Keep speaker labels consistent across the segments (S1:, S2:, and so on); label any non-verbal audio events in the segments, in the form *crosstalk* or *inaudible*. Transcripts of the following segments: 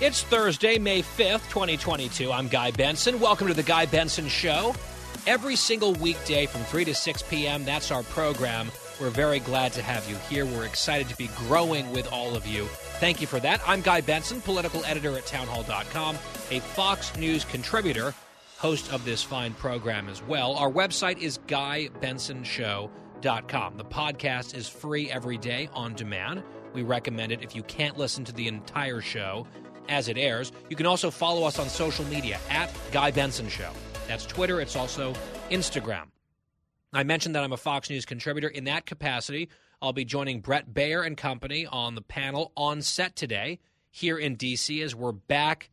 S1: It's Thursday, May 5th, 2022. I'm Guy Benson. Welcome to the Guy Benson Show. Every single weekday from 3 to 6 p.m., that's our program. We're very glad to have you here. We're excited to be growing with all of you. Thank you for that. I'm Guy Benson, political editor at townhall.com, a Fox News contributor, host of this fine program as well. Our website is guybensonshow.com. The podcast is free every day on demand. We recommend it if you can't listen to the entire show as it airs. You can also follow us on social media at Guy Benson Show. That's Twitter, it's also Instagram. I mentioned that I'm a Fox News contributor. In that capacity, I'll be joining Bret Baier and company on the panel on set today here in D.C. as we're back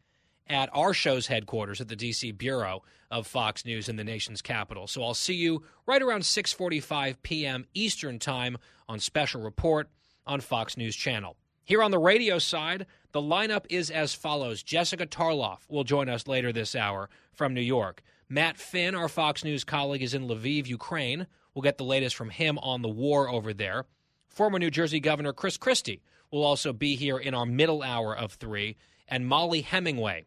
S1: at our show's headquarters at the D.C. Bureau of Fox News in the nation's capital. So I'll see you right around 6:45 p.m. Eastern Time on Special Report on Fox News Channel. Here on the radio side, the lineup is as follows. Jessica Tarlov will join us later this hour from New York. Matt Finn, our Fox News colleague, is in Lviv, Ukraine. We'll get the latest from him on the war over there. Former New Jersey Governor Chris Christie will also be here in our middle hour of three. And Mollie Hemingway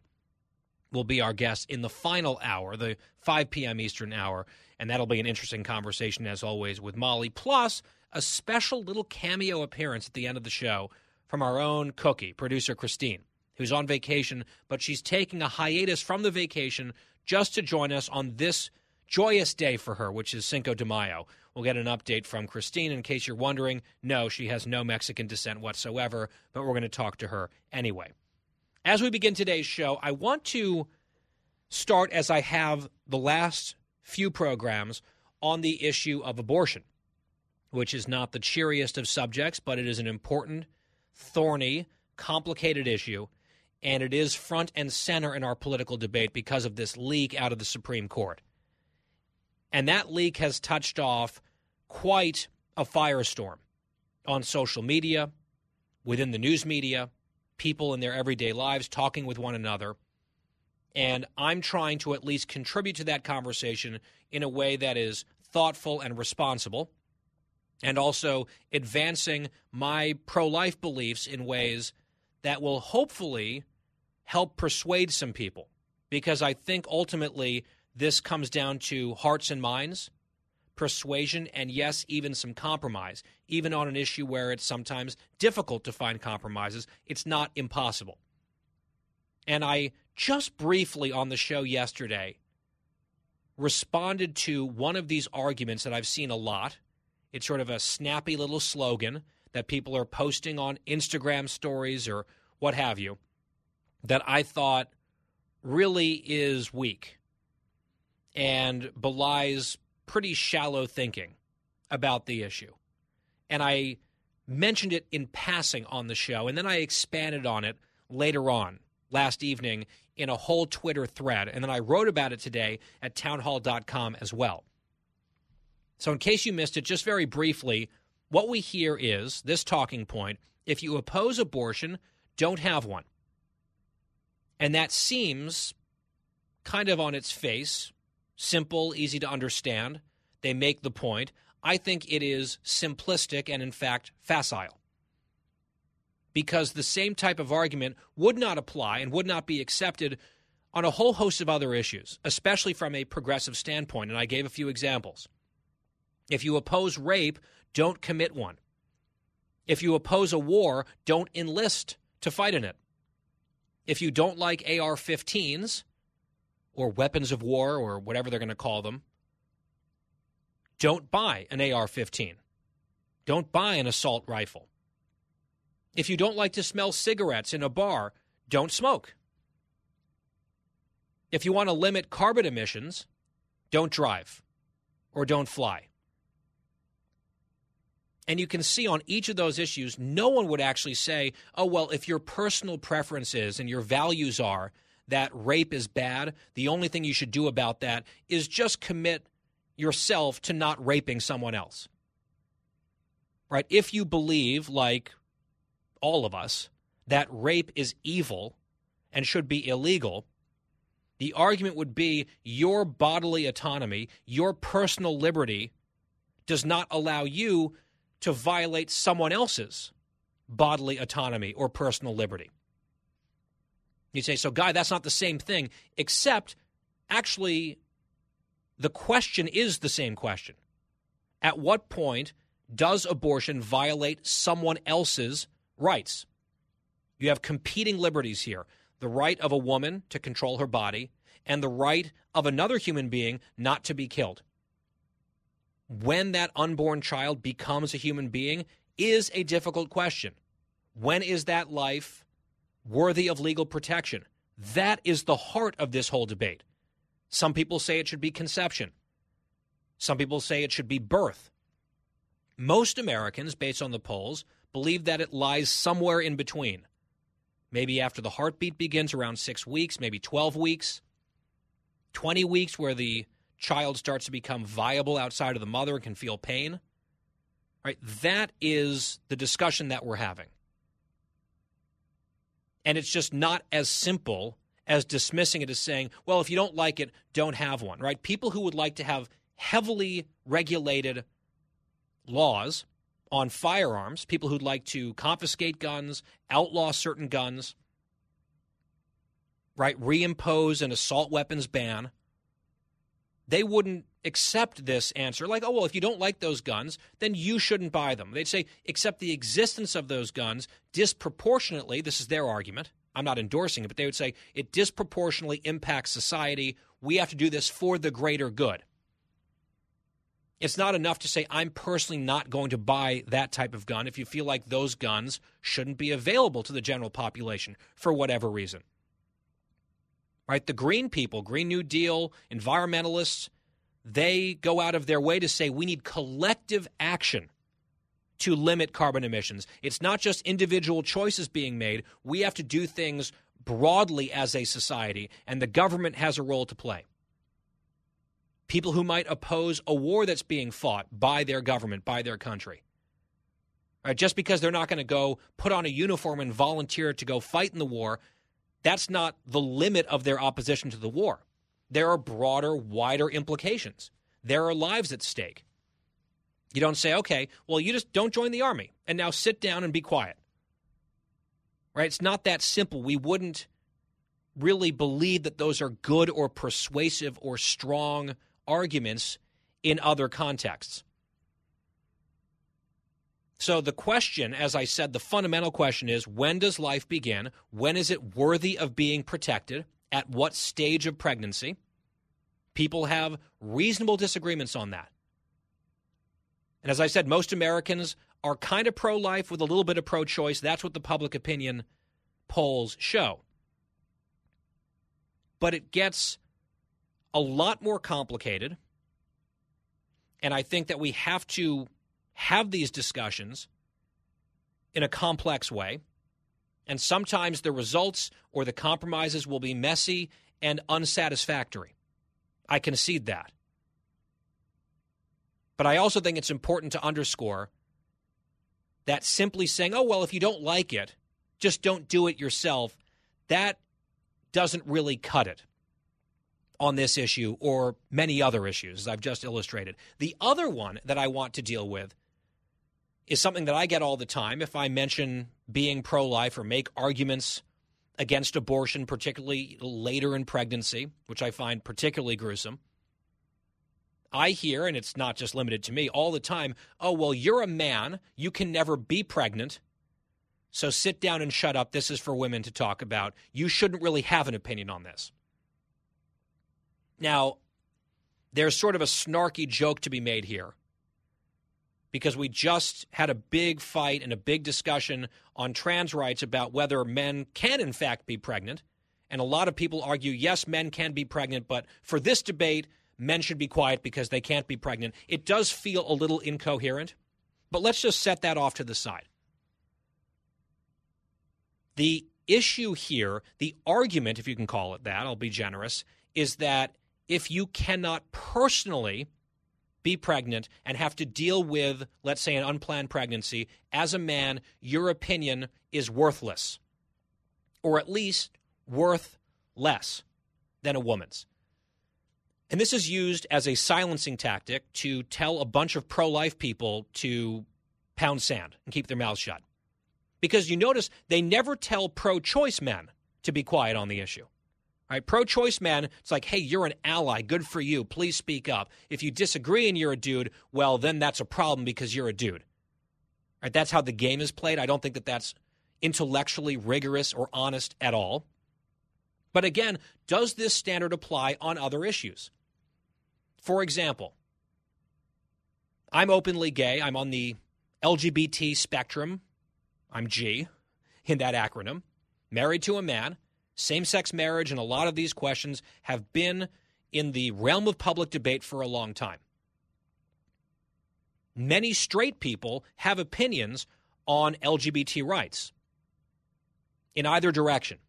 S1: will be our guest in the final hour, the 5 p.m. Eastern hour. And that'll be an interesting conversation, as always, with Mollie, Plus, a special little cameo appearance at the end of the show from our own cookie, producer Christine, who's on vacation, but she's taking a hiatus from the vacation just to join us on this joyous day for her, which is Cinco de Mayo. We'll get an update from Christine. In case you're wondering, no, she has no Mexican descent whatsoever, but we're going to talk to her anyway. As we begin today's show, I want to start, as I have the last few programs, on the issue of abortion, which is not the cheeriest of subjects, but it is an important thorny, complicated issue, and it is front and center in our political debate because of this leak out of the Supreme Court. And that leak has touched off quite a firestorm on social media, within the news media, people in their everyday lives talking with one another. And I'm trying to at least contribute to that conversation in a way that is thoughtful and responsible and also advancing my pro life beliefs in ways that will hopefully help persuade some people. Because I think ultimately this comes down to hearts and minds, persuasion, and yes, even some compromise. Even on an issue where it's sometimes difficult to find compromises, it's not impossible. And I just briefly on the show yesterday responded to one of these arguments that I've seen a lot it's sort of a snappy little slogan that people are posting on Instagram stories or what have you that I thought really is weak and belies pretty shallow thinking about the issue. And I mentioned it in passing on the show, and then I expanded on it later on last evening in a whole Twitter thread. And then I wrote about it today at townhall.com as well. So, in case you missed it, just very briefly, what we hear is this talking point if you oppose abortion, don't have one. And that seems kind of on its face, simple, easy to understand. They make the point. I think it is simplistic and, in fact, facile. Because the same type of argument would not apply and would not be accepted on a whole host of other issues, especially from a progressive standpoint. And I gave a few examples. If you oppose rape, don't commit one. If you oppose a war, don't enlist to fight in it. If you don't like AR 15s or weapons of war or whatever they're going to call them, don't buy an AR 15. Don't buy an assault rifle. If you don't like to smell cigarettes in a bar, don't smoke. If you want to limit carbon emissions, don't drive or don't fly. And you can see on each of those issues, no one would actually say, oh, well, if your personal preferences and your values are that rape is bad, the only thing you should do about that is just commit yourself to not raping someone else. Right? If you believe, like all of us, that rape is evil and should be illegal, the argument would be your bodily autonomy, your personal liberty does not allow you to violate someone else's bodily autonomy or personal liberty. You say, so, Guy, that's not the same thing, except actually, the question is the same question. At what point does abortion violate someone else's rights? You have competing liberties here the right of a woman to control her body and the right of another human being not to be killed. When that unborn child becomes a human being is a difficult question. When is that life worthy of legal protection? That is the heart of this whole debate. Some people say it should be conception. Some people say it should be birth. Most Americans, based on the polls, believe that it lies somewhere in between. Maybe after the heartbeat begins around six weeks, maybe 12 weeks, 20 weeks where the child starts to become viable outside of the mother and can feel pain. Right? That is the discussion that we're having. And it's just not as simple as dismissing it as saying, well, if you don't like it, don't have one, right? People who would like to have heavily regulated laws on firearms, people who'd like to confiscate guns, outlaw certain guns, right, reimpose an assault weapons ban, they wouldn't accept this answer like, oh, well, if you don't like those guns, then you shouldn't buy them. They'd say, accept the existence of those guns disproportionately, this is their argument. I'm not endorsing it, but they would say it disproportionately impacts society. We have to do this for the greater good. It's not enough to say, I'm personally not going to buy that type of gun if you feel like those guns shouldn't be available to the general population for whatever reason. Right? The green people, Green New Deal, environmentalists, they go out of their way to say we need collective action to limit carbon emissions. It's not just individual choices being made. We have to do things broadly as a society, and the government has a role to play people who might oppose a war that's being fought by their government, by their country. Right, just because they're not going to go put on a uniform and volunteer to go fight in the war, that's not the limit of their opposition to the war. There are broader, wider implications. There are lives at stake. You don't say, okay, well, you just don't join the army and now sit down and be quiet. Right? It's not that simple. We wouldn't really believe that those are good or persuasive or strong arguments in other contexts. So, the question, as I said, the fundamental question is when does life begin? When is it worthy of being protected? At what stage of pregnancy? People have reasonable disagreements on that. And as I said, most Americans are kind of pro life with a little bit of pro choice. That's what the public opinion polls show. But it gets a lot more complicated. And I think that we have to have these discussions in a complex way. And sometimes the results or the compromises will be messy and unsatisfactory. I concede that. But I also think it's important to underscore that simply saying, oh, well, if you don't like it, just don't do it yourself, that doesn't really cut it on this issue or many other issues, as I've just illustrated. The other one that I want to deal with is something that I get all the time if I mention being pro life or make arguments against abortion, particularly later in pregnancy, which I find particularly gruesome. I hear, and it's not just limited to me, all the time oh, well, you're a man. You can never be pregnant. So sit down and shut up. This is for women to talk about. You shouldn't really have an opinion on this. Now, there's sort of a snarky joke to be made here because we just had a big fight and a big discussion on trans rights about whether men can, in fact, be pregnant. And a lot of people argue, yes, men can be pregnant, but for this debate, men should be quiet because they can't be pregnant. It does feel a little incoherent But let's just set that off to the side. The issue here, the argument, if you can call it that, I'll be generous, is that if you cannot personally be pregnant and have to deal with, let's say, an unplanned pregnancy, as a man, your opinion is worthless, or at least worth less than a woman's. And this is used as a silencing tactic to tell a bunch of pro life people to pound sand and keep their mouths shut. Because you notice they never tell pro choice men to be quiet on the issue. Right? Pro choice men, it's like, hey, you're an ally. Good for you. Please speak up. If you disagree and you're a dude, well, then that's a problem because you're a dude. Right? That's how the game is played. I don't think that that's intellectually rigorous or honest at all. But again, does this standard apply on other issues? For example, I'm openly gay. I'm on the LGBT spectrum. I'm G in that acronym. Married to a man. Same sex marriage and a lot of these questions have been in the realm of public debate for a long time. Many straight people have opinions on LGBT rights in either direction.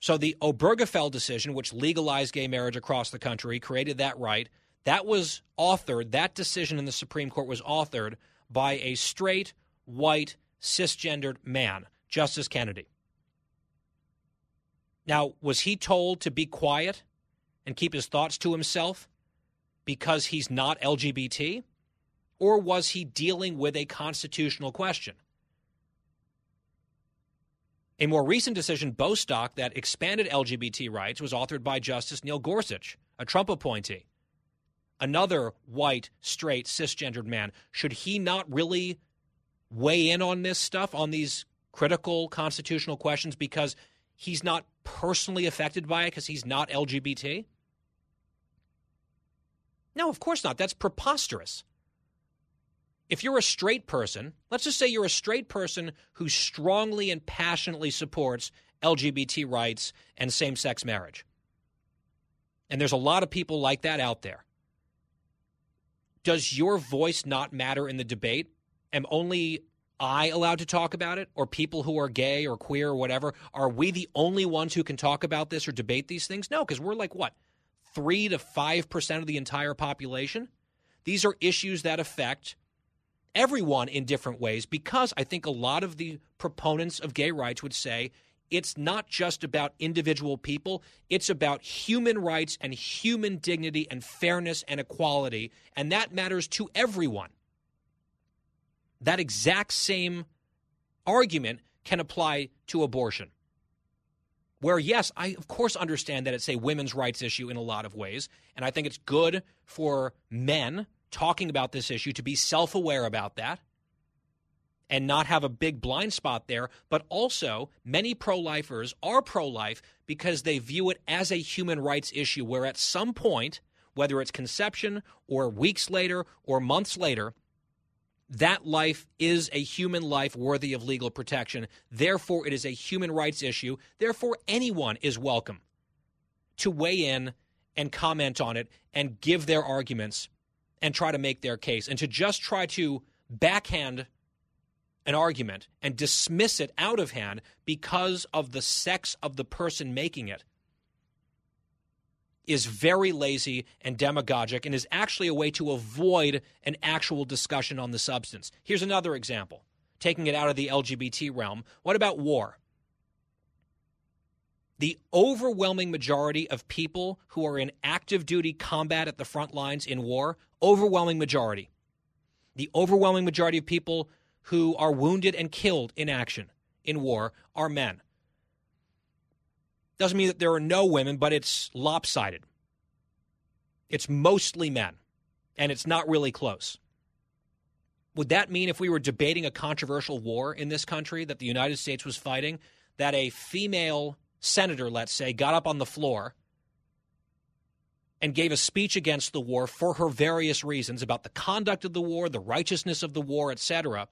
S1: So the Obergefell decision, which legalized gay marriage across the country, created that right. That was authored, that decision in the Supreme Court was authored by a straight, white, cisgendered man, Justice Kennedy. Now, was he told to be quiet and keep his thoughts to himself because he's not LGBT? Or was he dealing with a constitutional question? A more recent decision, Bostock, that expanded LGBT rights was authored by Justice Neil Gorsuch, a Trump appointee. Another white, straight, cisgendered man. Should he not really weigh in on this stuff, on these critical constitutional questions, because he's not personally affected by it, because he's not LGBT? No, of course not. That's preposterous if you're a straight person, let's just say you're a straight person who strongly and passionately supports LGBT rights and same sex marriage, and there's a lot of people like that out there, does your voice not matter in the debate? Am only I allowed to talk about it, or people who are gay or queer or whatever? Are we the only ones who can talk about this or debate these things? No, because we're like what? Three to 5% of the entire population? These are issues that affect everyone in different ways because I think a lot of the proponents of gay rights would say it's not just about individual people, it's about human rights and human dignity and fairness and equality, and that matters to everyone. That exact same argument can apply to abortion. Where, yes, I of course understand that it's a women's rights issue in a lot of ways, and I think it's good for men talking about this issue to be self aware about that and not have a big blind spot there. But also, many pro lifers are pro life because they view it as a human rights issue where at some point, whether it's conception or weeks later or months later, that life is a human life worthy of legal protection. Therefore, it is a human rights issue. Therefore, anyone is welcome to weigh in and comment on it and give their arguments and try to make their case. And to just try to backhand an argument and dismiss it out of hand because of the sex of the person making it is very lazy and demagogic and is actually a way to avoid an actual discussion on the substance. Here's another example, taking it out of the LGBT realm. What about war? the overwhelming majority of people who are in active duty combat at the front lines in war, overwhelming majority, the overwhelming majority of people who are wounded and killed in action in war are men. Doesn't mean that there are no women, but it's lopsided. It's mostly men, and it's not really close. Would that mean if we were debating a controversial war in this country that the United States was fighting, that a female senator, let's say, got up on the floor and gave a speech against the war for her various reasons about the conduct of the war, the righteousness of the war, etc.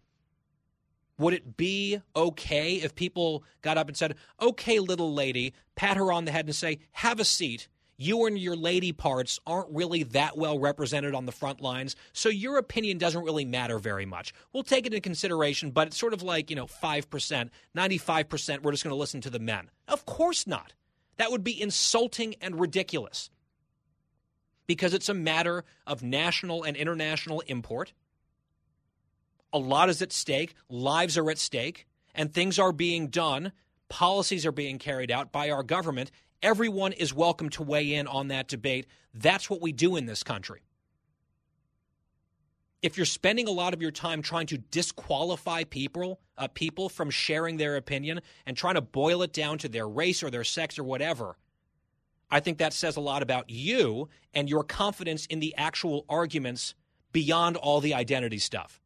S1: Would it be okay if people got up and said, "Okay, little lady," pat her on the head and say, "Have a seat. you and your lady parts aren't really that well represented on the front lines, so your opinion doesn't really matter very much. We'll take it into consideration, but it's sort of like, you know, 5%, 95%, we're just going to listen to the men. Of course not. That would be insulting and ridiculous because it's a matter of national and international import. A lot is at stake, lives are at stake, and things are being done, policies are being carried out by our government Everyone is welcome to weigh in on that debate. That's what we do in this country. If you're spending a lot of your time trying to disqualify people, uh, people from sharing their opinion and trying to boil it down to their race or their sex or whatever, I think that says a lot about you and your confidence in the actual arguments beyond all the identity stuff.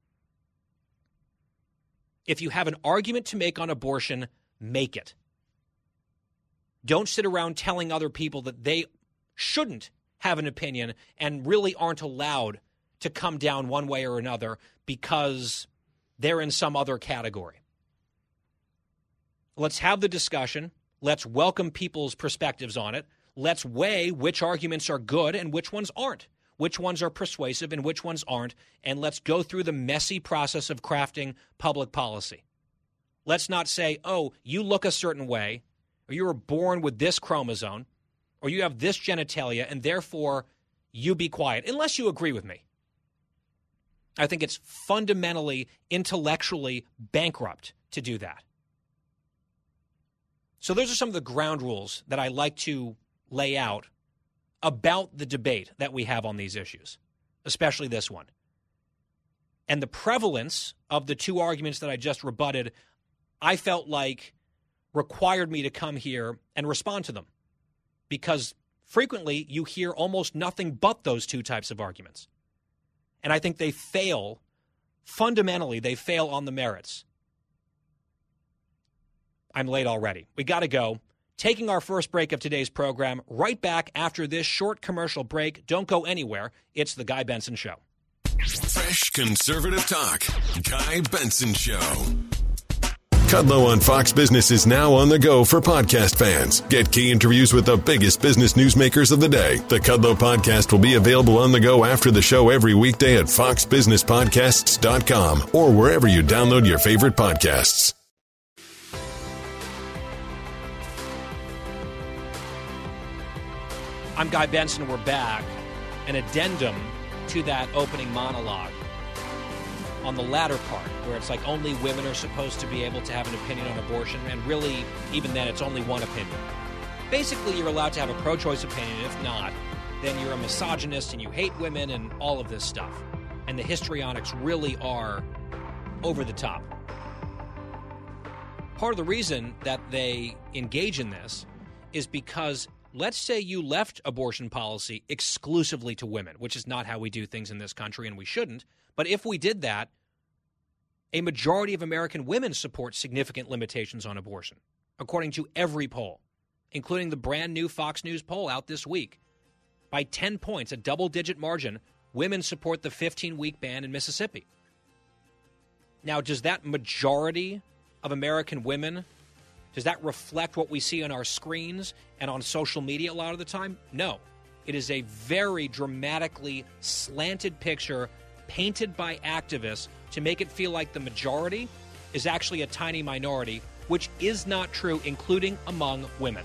S1: If you have an argument to make on abortion, make it. Don't sit around telling other people that they shouldn't have an opinion and really aren't allowed to come down one way or another because they're in some other category. Let's have the discussion. Let's welcome people's perspectives on it. Let's weigh which arguments are good and which ones aren't, which ones are persuasive and which ones aren't, and let's go through the messy process of crafting public policy. Let's not say, oh, you look a certain way, or you were born with this chromosome, or you have this genitalia, and therefore you be quiet, unless you agree with me. I think it's fundamentally, intellectually bankrupt to do that. So, those are some of the ground rules that I like to lay out about the debate that we have on these issues, especially this one. And the prevalence of the two arguments that I just rebutted, I felt like required me to come here and respond to them because frequently you hear almost nothing but those two types of arguments. And I think they fail, fundamentally, they fail on the merits. I'm late already. We got to go. Taking our first break of today's program right back after this short commercial break. Don't go anywhere. It's The Guy Benson Show.
S2: Fresh conservative talk. Guy Benson Show. Kudlow on Fox Business is now on the go for podcast fans. Get key interviews with the biggest business newsmakers of the day. The Kudlow podcast will be available on the go after the show every weekday at foxbusinesspodcasts.com or wherever you download your favorite podcasts.
S1: I'm Guy Benson. We're back. An addendum to that opening monologue on the latter part, where it's like only women are supposed to be able to have an opinion on abortion, and really, even then, it's only one opinion. Basically, you're allowed to have a pro choice opinion. If not, then you're a misogynist and you hate women and all of this stuff. And the histrionics really are over the top. Part of the reason that they engage in this is because let's say you left abortion policy exclusively to women, which is not how we do things in this country, and we shouldn't. But if we did that, a majority of American women support significant limitations on abortion, according to every poll, including the brand new Fox News poll out this week. By 10 points, a double digit margin, women support the 15 week ban in Mississippi. Now, does that majority of American women does that reflect what we see on our screens and on social media a lot of the time? No. It is a very dramatically slanted picture painted by activists to make it feel like the majority is actually a tiny minority, which is not true, including among women.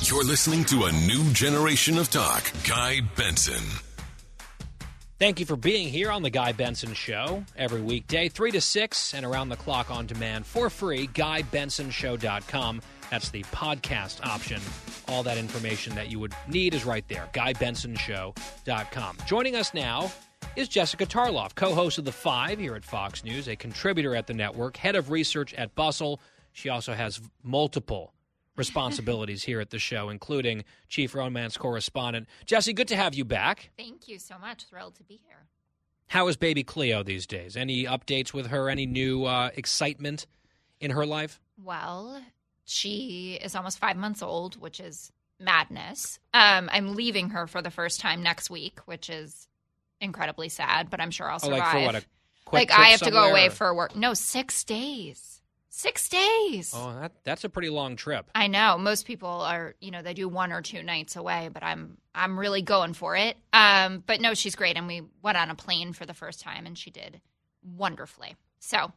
S2: You're listening to a new generation of talk. Guy Benson.
S1: Thank you for being here on the Guy Benson Show every weekday, 3 to 6, and around the clock on demand for free. GuyBensonShow.com. That's the podcast option. All that information that you would need is right there. GuyBensonShow.com. Joining us now is Jessica Tarlov, co host of The Five here at Fox News, a contributor at the network, head of research at Bustle. She also has multiple responsibilities here at the show, including chief romance correspondent. Jesse, good to have you back.
S3: Thank you so much. Thrilled to be here.
S1: How is baby Cleo these days? Any updates with her? Any new uh, excitement in her life?
S3: Well, she is almost five months old, which is madness. Um, I'm leaving her for the first time next week, which is incredibly sad, but I'm sure I'll
S1: Oh,
S3: survive.
S1: like for what? A quick
S3: Like, I have to go away
S1: or-
S3: for work. No, six days. Six days.
S1: Oh, that, that's a pretty long trip.
S3: I know most people are, you know, they do one or two nights away, but I'm I'm really going for it. Um, but no, she's great, and we went on a plane for the first time, and she did wonderfully. So,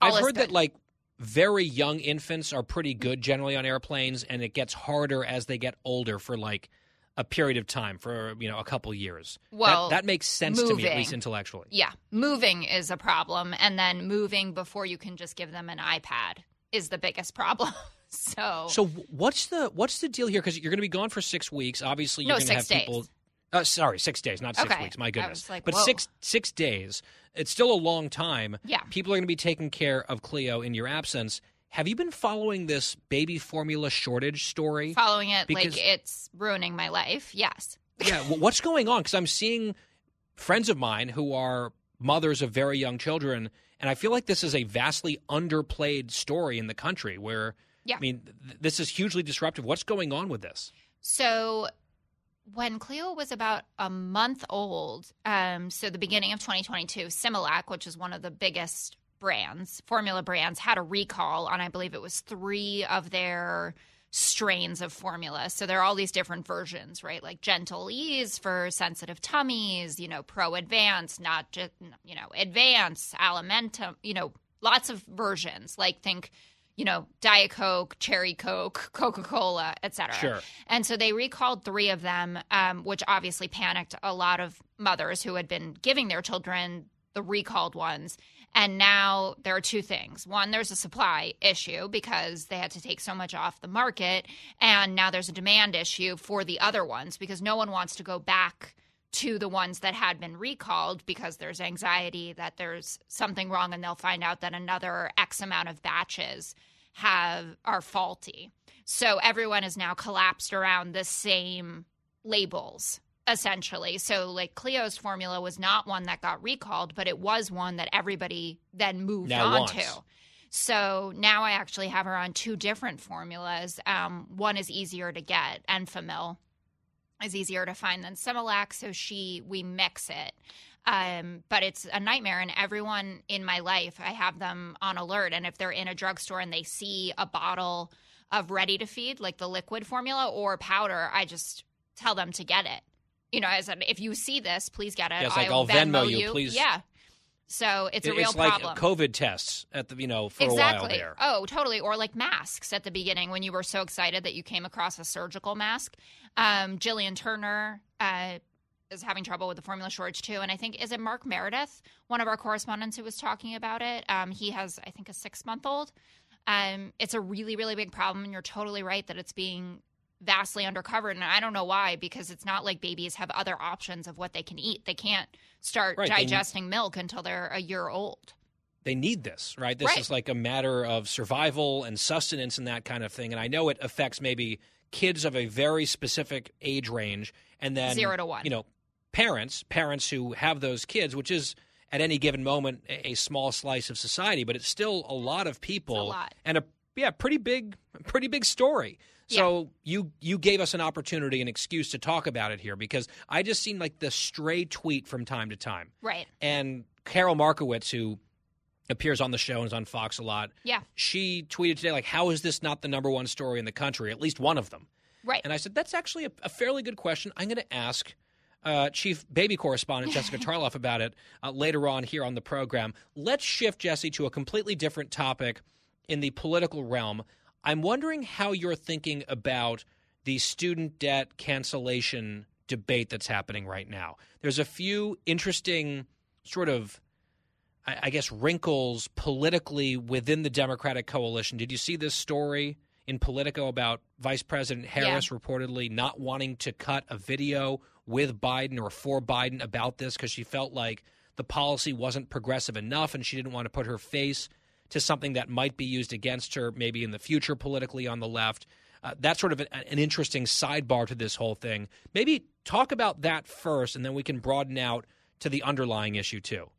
S1: I've heard that like very young infants are pretty good generally on airplanes, and it gets harder as they get older for like a period of time for you know a couple years. That-
S3: Well,
S1: that, makes sense to me at least intellectually.
S3: yeah, moving is a problem, and then moving before you can just give them an iPad is the biggest problem. *laughs* so,
S1: So what's the what's the deal here? Because you're going to be gone for six weeks. Obviously, you're
S3: No,
S1: going to have
S3: six
S1: people.
S3: days.
S1: Uh, sorry, six days, not six
S3: Okay.
S1: weeks. My goodness,
S3: like,
S1: but
S3: whoa.
S1: six six days. It's still a long time.
S3: Yeah.
S1: people are going to be taking care of Cleo in your absence. Have you been following this baby formula shortage story?
S3: following it
S1: Because-
S3: like it's ruining my life. Yes.
S1: yeah, *laughs* wh- what's going on? Because I'm seeing friends of mine who are mothers of very young children, and I feel like this is a vastly underplayed story in the country. Where
S3: Yeah.
S1: I mean, th- this is hugely disruptive. What's going on with this?
S3: So when Cleo was about a month old, um, so the beginning of 2022, Similac, which is one of the biggest brands, formula brands, had a recall on, I believe it was three of their strains of formula. So there are all these different versions, right? Like Gentlease for sensitive tummies, you know, Pro Advance, not just, you know, Advance, Alimentum, you know, lots of versions. Like think, you know, Diet Coke, Cherry Coke, Coca Cola, et cetera.
S1: Sure.
S3: And so they recalled three of them, um, which obviously panicked a lot of mothers who had been giving their children the recalled ones. And now there are two things. One, there's a supply issue because they had to take so much off the market. And now there's a demand issue for the other ones because no one wants to go back to the ones that had been recalled because there's anxiety that there's something wrong and they'll find out that another X amount of batches have are faulty. So everyone is now collapsed around the same labels essentially. So like Cleo's formula was not one that got recalled, but it was one that everybody then moved
S1: Now
S3: on
S1: wants.
S3: to. So now I actually have her on two different formulas. Um, one is easier to get, Enfamil is easier to find than Similac, so she we mix it. Um, but it's a nightmare, and everyone in my life, I have them on alert. And if they're in a drugstore and they see a bottle of ready to feed, like the liquid formula or powder, I just tell them to get it. You know, I said, if you see this, please get it.
S1: Yeah, it's like,
S3: I'll
S1: I'll Venmo you, please.
S3: Yeah. So it's a
S1: It-
S3: real
S1: it's like. COVID tests at the you know for a while there.
S3: Oh, totally. Or like masks at the beginning when you were so excited that you came across a surgical mask. Um, Gillian Turner uh, is having trouble with the formula shortage too, and I think is it Mark Meredith, one of our correspondents who was talking about it. Um, he has, I think, a six month old. Um, it's a really, really big problem, and you're totally right that it's being vastly undercovered. And I don't know why, because it's not like babies have other options of what they can eat. They can't start
S1: Right,
S3: digesting milk until they're a year old.
S1: they need this, right? This
S3: Right.
S1: is like a matter of survival and sustenance and that kind of thing. And I know it affects maybe kids of a very specific age range, and then
S3: Zero to one.
S1: You know, parents, parents who have those kids, which is at any given moment a, a small slice of society, but it's still a lot of people
S3: lot.
S1: and a yeah, pretty big, pretty big story. So you you gave us an opportunity, an excuse to talk about it here because I just seen like the stray tweet from time to time.
S3: Right.
S1: And Carol Markowicz, who appears on the show and is on Fox a lot,
S3: Yeah.
S1: she tweeted today, like, how is this not the number one story in the country? At least one of them.
S3: Right.
S1: And I said, that's actually a, a fairly good question. I'm going to ask uh, Chief Baby Correspondent *laughs* Jessica Tarlov about it uh, later on here on the program. Let's shift, Jesse, to a completely different topic in the political realm. I'm wondering how you're thinking about the student debt cancellation debate that's happening right now. There's a few interesting sort of I guess wrinkles politically within the Democratic coalition. Did you see this story in Politico about Vice President Harris reportedly not wanting to cut a video with Biden or for Biden about this because she felt like the policy wasn't progressive enough and she didn't want to put her face to something that might be used against her maybe in the future politically on the left. Uh, that's sort of an, an interesting sidebar to this whole thing. Maybe talk about that first, and then we can broaden out to the underlying issue too.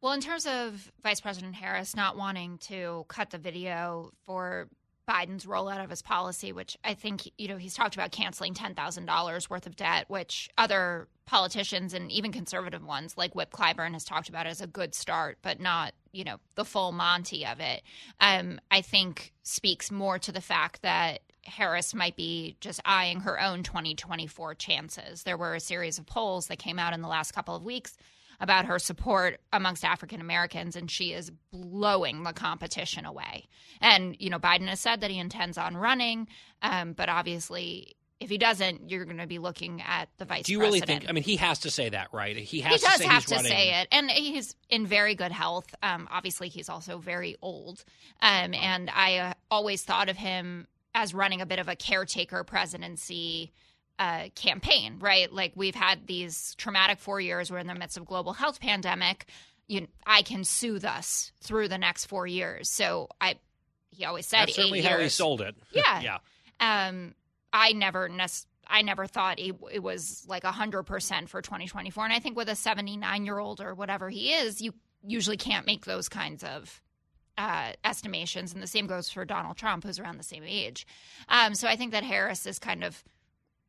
S3: Well, in terms of Vice President Harris not wanting to cut the video for Biden's rollout of his policy, which I think, you know, he's talked about canceling $10,000 worth of debt, which other politicians and even conservative ones like Whip Clyburn has talked about as a good start, but not, you know, the full Monty of it. Um, I think speaks more to the fact that Harris might be just eyeing her own 2024 chances. There were a series of polls that came out in the last couple of weeks about her support amongst African Americans, and she is blowing the competition away. And, you know, Biden has said that he intends on running, um, but obviously, if he doesn't, you're going to be looking at the vice.
S1: Do you
S3: president.
S1: really think? I mean, he has to say that, right? He has.
S3: He does
S1: to say
S3: have to
S1: running.
S3: say it, and he's in very good health. Um, obviously, he's also very old, um, and I uh, always thought of him as running a bit of a caretaker presidency uh, campaign, right? Like we've had these traumatic four years. We're in the midst of global health pandemic. You, I can soothe us through the next four years. So I, he always said
S1: That's certainly how he sold it. *laughs*
S3: Yeah.
S1: yeah.
S3: Um, I never nec- I never thought it, it was like hundred percent for 2024. And I think with a 79 year old or whatever he is, you usually can't make those kinds of uh, estimations. And the same goes for Donald Trump, who's around the same age. Um, so I think that Harris is kind of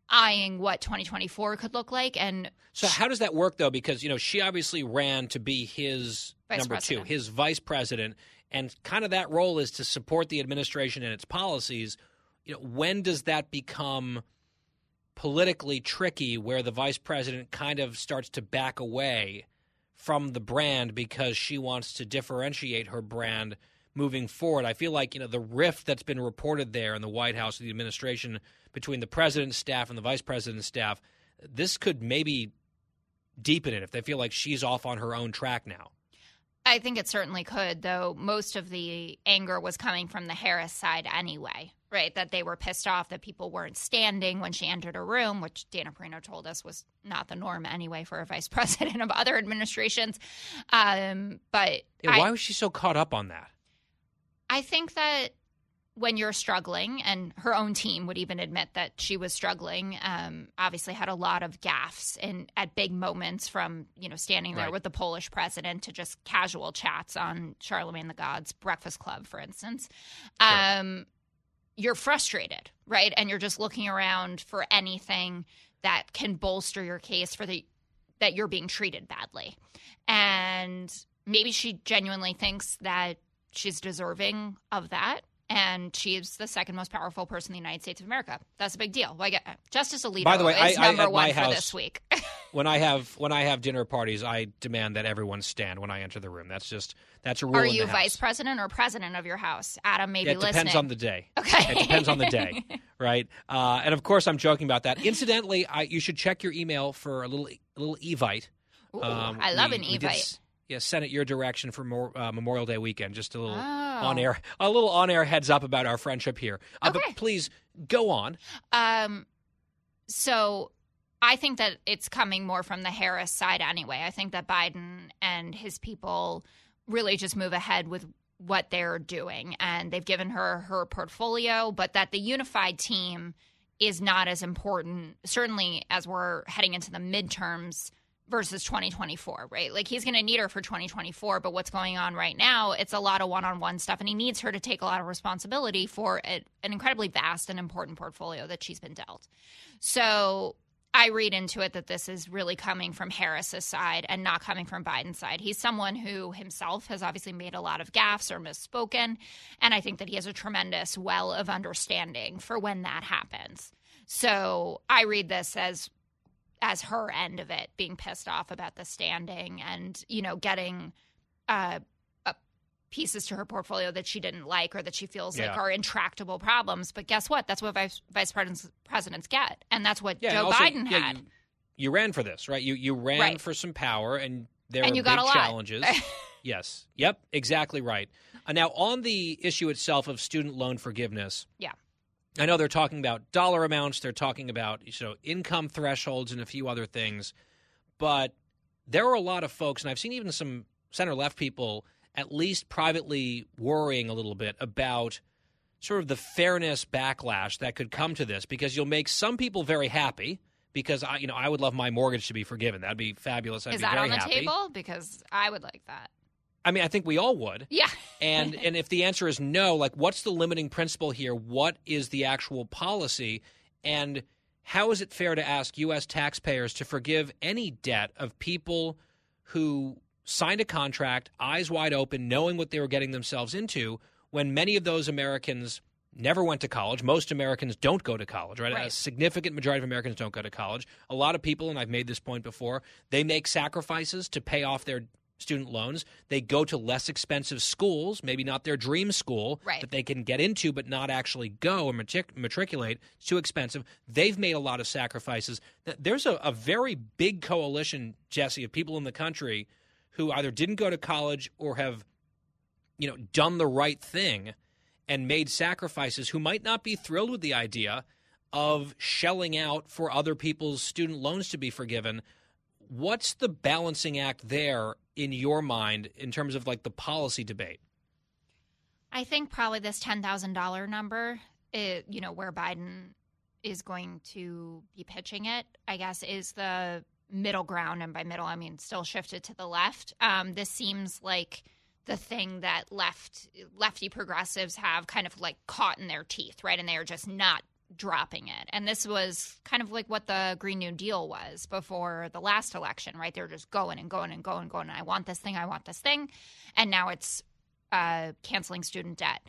S3: eyeing what 2024 could look like. And
S1: So how does that work though? Because you know she obviously ran to be his number
S3: president.
S1: two, his vice president, and kind of that role is to support the administration and its policies. You know, when does that become politically tricky, where the vice president kind of starts to back away from the brand because she wants to differentiate her brand moving forward? I feel like you know the rift that's been reported there in the White House and the administration between the president's staff and the vice president's staff. This could maybe deepen it if they feel like she's off on her own track now.
S3: I think it certainly could, though most of the anger was coming from the Harris side anyway, right? That they were pissed off that people weren't standing when she entered a room, which Dana Perino told us was not the norm anyway for a vice *laughs* president of other administrations. Um, but
S1: Yeah,
S3: I,
S1: why was she so caught up on that?
S3: I think that when you're struggling, and her own team would even admit that she was struggling. Um, obviously, had a lot of gaffes and at big moments, from you know standing there
S1: Right.
S3: with the Polish president to just casual chats on Charlemagne the God's Breakfast Club, for instance. Um, you're frustrated, right? And you're just looking around for anything that can bolster your case for the that you're being treated badly. And maybe she genuinely thinks that she's deserving of that. And she's the second most powerful person in the United States of America. That's a big deal. Like Justice Alito
S1: By the way,
S3: is
S1: I- I-
S3: number
S1: at
S3: one
S1: my
S3: for
S1: house-
S3: this week. *laughs*
S1: When I have when I have dinner parties, I demand that everyone stand when I enter the room. That's just that's a rule.
S3: Are you
S1: the
S3: vice
S1: house.
S3: president or president of your house? Adam maybe
S1: Yeah, it
S3: listening.
S1: depends on the day.
S3: Okay.
S1: It depends on the day, *laughs* right? Uh, and of course, I'm joking about that. Incidentally, I, you should check your email for a little a little evite.
S3: Ooh,
S1: Um,
S3: I love
S1: we-
S3: an Evite.
S1: Yeah, send it your direction for more, uh, Memorial Day weekend. Just a little
S3: Oh.
S1: on air, a little on air heads up about our friendship here. Uh,
S3: Okay.
S1: But please go on.
S3: Um, so I think that it's coming more from the Harris side anyway. I think that Biden and his people really just move ahead with what they're doing, and they've given her her portfolio, but that the unified team is not as important, certainly as we're heading into the midterms versus 2024, right? Like he's going to need her for 2024, but what's going on right now, it's a lot of one-on-one stuff and he needs her to take a lot of responsibility for a, an incredibly vast and important portfolio that she's been dealt. So, I read into it that this is really coming from Harris's side and not coming from Biden's side. He's someone who himself has obviously made a lot of gaffes or misspoken, and I think that he has a tremendous well of understanding for when that happens. So I read this as as her end of it, being pissed off about the standing and you know getting uh, uh, pieces to her portfolio that she didn't like or that she feels like are intractable problems. But guess what? That's what vice vice presidents presidents get, and that's what
S1: Yeah,
S3: Joe
S1: also,
S3: Biden
S1: yeah,
S3: had.
S1: You, you ran for this, right? You you ran
S3: Right.
S1: for some power, and there
S3: And
S1: are
S3: you
S1: big
S3: got a lot.
S1: challenges. *laughs* yes. Yep. Exactly right. Uh, now, on the issue itself of student loan forgiveness,
S3: yeah.
S1: I know they're talking about dollar amounts, they're talking about you know income thresholds and a few other things, but there are a lot of folks, and I've seen even some center left people at least privately worrying a little bit about sort of the fairness backlash that could come to this because you'll make some people very happy because I, you know, I would love my mortgage to be forgiven. That'd be fabulous. I'd
S3: Is that on the
S1: happy.
S3: table? Because I would like that.
S1: I mean, I think we all would.
S3: Yeah.
S1: and and if the answer is no, like what's the limiting principle here? What is the actual policy? And how is it fair to ask US taxpayers to forgive any debt of people who signed a contract eyes wide open knowing what they were getting themselves into when many of those Americans never went to college. Most Americans don't go to college, right? A significant majority of Americans don't go to college. A lot of people, and I've made this point before, they make sacrifices to pay off their student loans. They go to less expensive schools, maybe not their dream school
S3: Right.
S1: that they can get into but not actually go and matric- matriculate. It's too expensive. They've made a lot of sacrifices. There's a, a very big coalition, Jesse, of people in the country who either didn't go to college or have you know, done the right thing and made sacrifices who might not be thrilled with the idea of shelling out for other people's student loans to be forgiven. What's the balancing act there in your mind in terms of like the policy debate?
S3: I think probably this ten thousand dollar number, it, you know, where Biden is going to be pitching it, I guess, is the middle ground, and by middle I mean still shifted to the left. Um, this seems like the thing that left lefty progressives have kind of like caught in their teeth, right? And they are just not dropping it. And this was kind of like what the Green New Deal was before the last election, right? They're just going and going and going and going. I want this thing, I want this thing. And now it's uh, canceling student debt.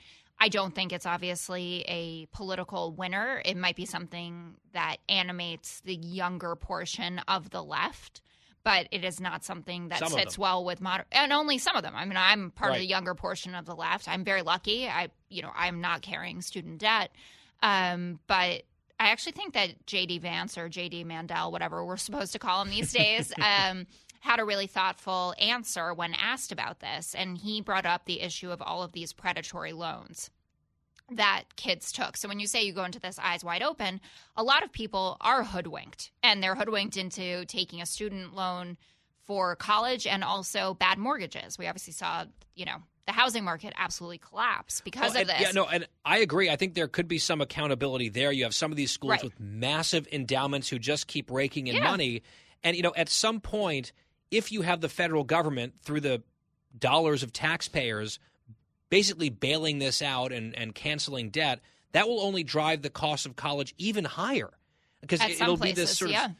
S3: I don't think it's obviously a political winner. It might be something that animates the younger portion of the left, but it is not something that
S1: Some
S3: sits well with moder and only some of them. I mean, I'm part of the younger portion of the left. I'm very lucky. I, you know, I'm not carrying student debt, um, but I actually think that JD Vance or JD Mandel, whatever we're supposed to call him these days, *laughs* um, had a really thoughtful answer when asked about this. And he brought up the issue of all of these predatory loans that kids took. So when you say you go into this eyes wide open, a lot of people are hoodwinked and they're hoodwinked into taking a student loan for college and also bad mortgages. We obviously saw, you know, the housing market absolutely collapse because
S1: Well,
S3: of
S1: and-
S3: this.
S1: Yeah, no, and I agree. I think there could be some accountability there. You have some of these schools
S3: Right.
S1: with massive endowments who just keep raking in
S3: Yeah.
S1: money. And, you know, at some point, if you have the federal government through the dollars of taxpayers basically bailing this out and, and canceling debt, that will only drive the cost of college even higher. Because
S3: At
S1: it, will be this sort
S3: yeah.
S1: of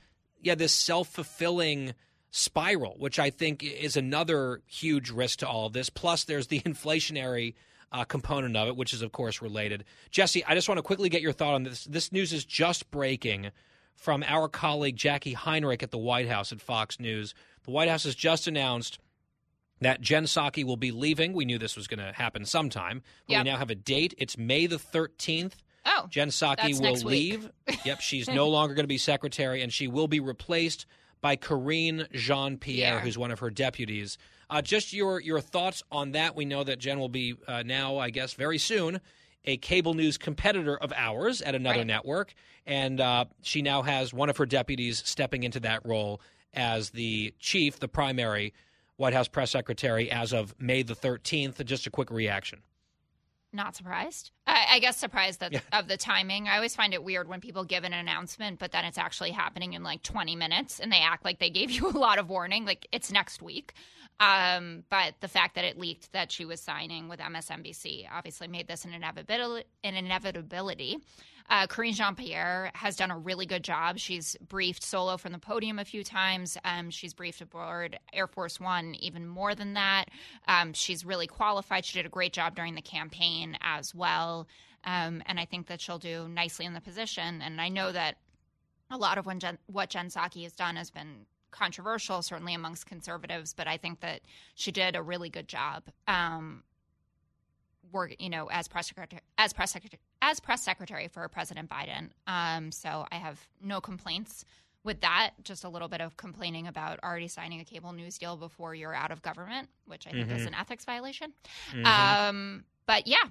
S1: yeah, this self fulfilling spiral, which I think is another huge risk to all of this. Plus, there's the *laughs* inflationary uh, component of it, which is, of course, related. Jesse, I just want to quickly get your thought on this. This news is just breaking from our colleague Jacqui Heinrich at the White House at Fox News. The White House has just announced that Jen Psaki will be leaving. We knew this was going to happen sometime, but
S3: Yep.
S1: we now have a date. It's May the 13th.
S3: Oh,
S1: Jen Psaki will leave. yep, she's no *laughs* longer going to be secretary, and she will be replaced by Karine Jean Pierre,
S3: Yeah.
S1: who's one of her deputies. Uh, just your your thoughts on that? We know that Jen will be uh, now, I guess, very soon, a cable news competitor of ours at another
S3: Right.
S1: network, and uh, she now has one of her deputies stepping into that role as the chief, the primary White House press secretary as of May the 13th. Just a quick reaction.
S3: Not surprised. I, I guess surprised that
S1: Yeah.
S3: of the timing. I always find it weird when people give an announcement, but then it's actually happening in like 20 minutes, and they act like they gave *laughs* you a lot of warning, like it's next week. Um, but the fact that it leaked that she was signing with MSNBC obviously made this an inevitability. An inevitability. Uh, Karine Jean Pierre has done a really good job. She's briefed solo from the podium a few times. Um, she's briefed aboard Air Force One even more than that. Um, she's really qualified. She did a great job during the campaign as well. Um, and I think that she'll do nicely in the position. And I know that a lot of Jen, what Jen Psaki has done has been controversial, certainly amongst conservatives, but I think that she did a really good job. Um, work, you know, as press secretary, as press secretary, as press secretary for President Biden. Um, so I have no complaints with that. Just a little bit of complaining about already signing a cable news deal before you're out of government, which I think is
S1: Mhm.
S3: an ethics violation.
S1: Mhm.
S3: Um, but yeah,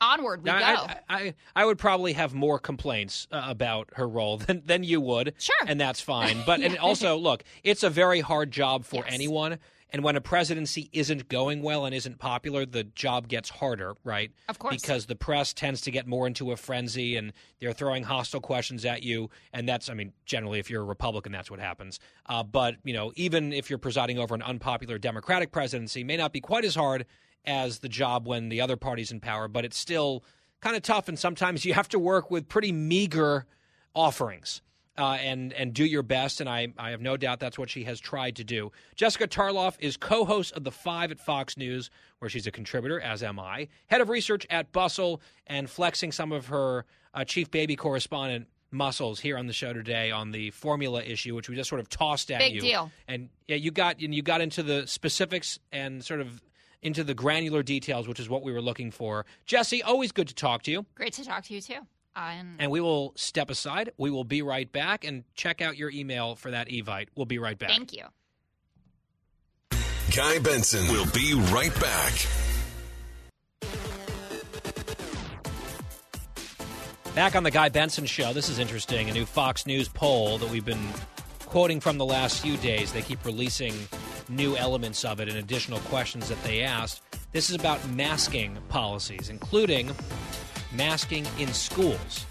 S3: onward we
S1: Now,
S3: go.
S1: I, I, I would probably have more complaints uh, about her role *laughs* than, than you would.
S3: Sure.
S1: And that's fine. *laughs* But and also, look, it's a very hard job for
S3: Yes.
S1: anyone. And when a presidency isn't going well and isn't popular, the job gets harder, right?
S3: Of course.
S1: Because the press tends to get more into a frenzy and they're throwing hostile questions at you. And that's, I mean, generally, if you're a Republican, that's what happens. Uh, but, you know, even if you're presiding over an unpopular Democratic presidency, may not be quite as hard as the job when the other party's in power, but it's still kind of tough. And sometimes you have to work with pretty meager offerings uh, and and do your best. And I, I have no doubt that's what she has tried to do. Jessica Tarlov is co-host of the Five at Fox News, where she's a contributor, as am I, head of research at Bustle, and flexing some of her uh, chief baby correspondent muscles here on the show today on the formula issue, which we just sort of tossed at
S3: Big
S1: you.
S3: deal.
S1: And yeah, you got and you got into the specifics and sort of into the granular details, which is what we were looking for. Jesse, always good to talk to you.
S3: Great to talk to you too. Um,
S1: And we will step aside. We will be right back and check out your email for that Evite. We'll be right back.
S3: thank you.
S2: Guy Benson will be right back.
S1: Back on the Guy Benson show. This is interesting. A new Fox News poll that we've been quoting from the last few days. They keep releasing new elements of it and additional questions that they asked. This is about masking policies, including masking in schools,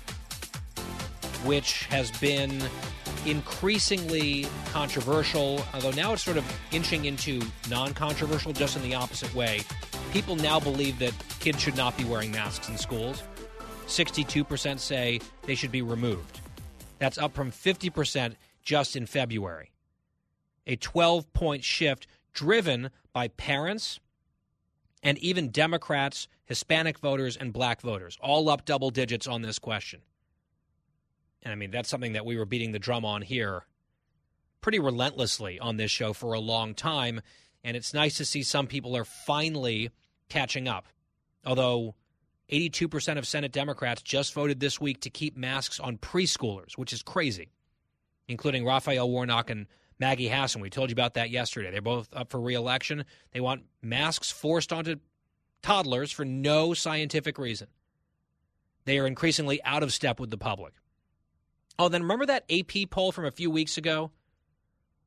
S1: which has been increasingly controversial, although now it's sort of inching into non controversial, just in the opposite way. People now believe that kids should not be wearing masks in schools. 62% say they should be removed. That's up from 50% just in February. A 12 point shift driven by parents and even Democrats, Hispanic voters, and black voters, all up double digits on this question. And I mean, that's something that we were beating the drum on here pretty relentlessly on this show for a long time. And it's nice to see some people are finally catching up. Although 82% of Senate Democrats just voted this week to keep masks on preschoolers, which is crazy, including Raphael Warnock and Maggie Hassan. We told you about that yesterday. They're both up for reelection. They want masks forced onto toddlers for no scientific reason. They are increasingly out of step with the public. Oh, then remember that AP poll from a few weeks ago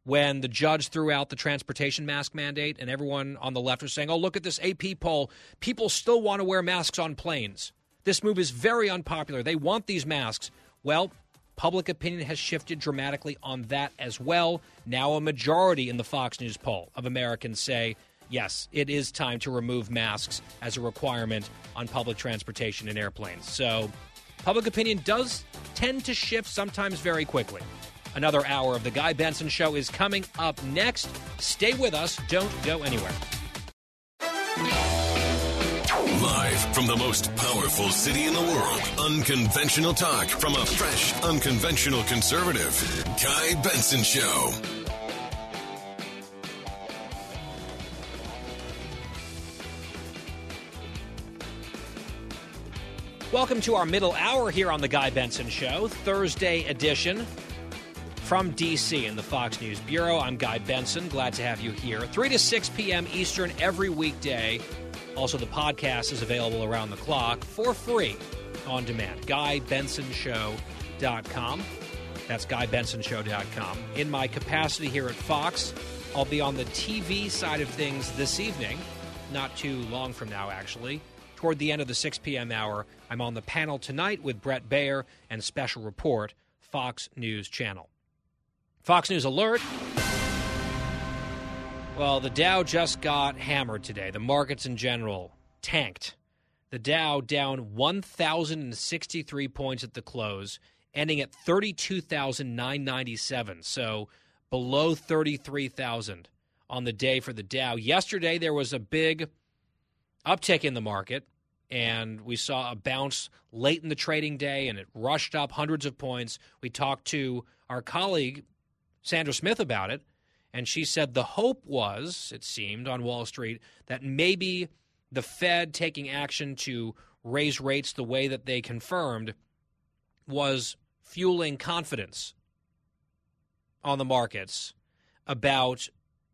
S1: when the judge threw out the transportation mask mandate and everyone on the left was saying, oh, look at this AP poll. People still want to wear masks on planes. This move is very unpopular. They want these masks. Well, public opinion has shifted dramatically on that as well. Now, a majority in the Fox News poll of Americans say, yes, it is time to remove masks as a requirement on public transportation and airplanes. So, public opinion does tend to shift sometimes very quickly. Another hour of The Guy Benson Show is coming up next. Stay with us. Don't go anywhere.
S2: Live from the most powerful city in the world, unconventional talk from a fresh, unconventional conservative. Guy Benson Show.
S1: Welcome to our middle hour here on The Guy Benson Show, Thursday edition from D.C. in the Fox News Bureau. I'm Guy Benson. Glad to have you here. 3 to 6 p.m. Eastern every weekday. Also, the podcast is available around the clock for free on demand. GuyBensonShow.com. That's GuyBensonShow.com. In my capacity here at Fox, I'll be on the TV side of things this evening, not too long from now, actually. Toward the end of the 6 p.m. hour, I'm on the panel tonight with Bret Baier and Special Report, Fox News Channel. Fox News Alert. Well, the Dow just got hammered today. The markets in general tanked. The Dow down 1,063 points at the close, ending at 32,997. So below 33,000 on the day for the Dow. Yesterday, there was a big uptick in the market, and we saw a bounce late in the trading day, and it rushed up hundreds of points. We talked to our colleague, Sandra Smith, about it, and she said the hope was, it seemed, on Wall Street that maybe the Fed taking action to raise rates the way that they confirmed was fueling confidence on the markets about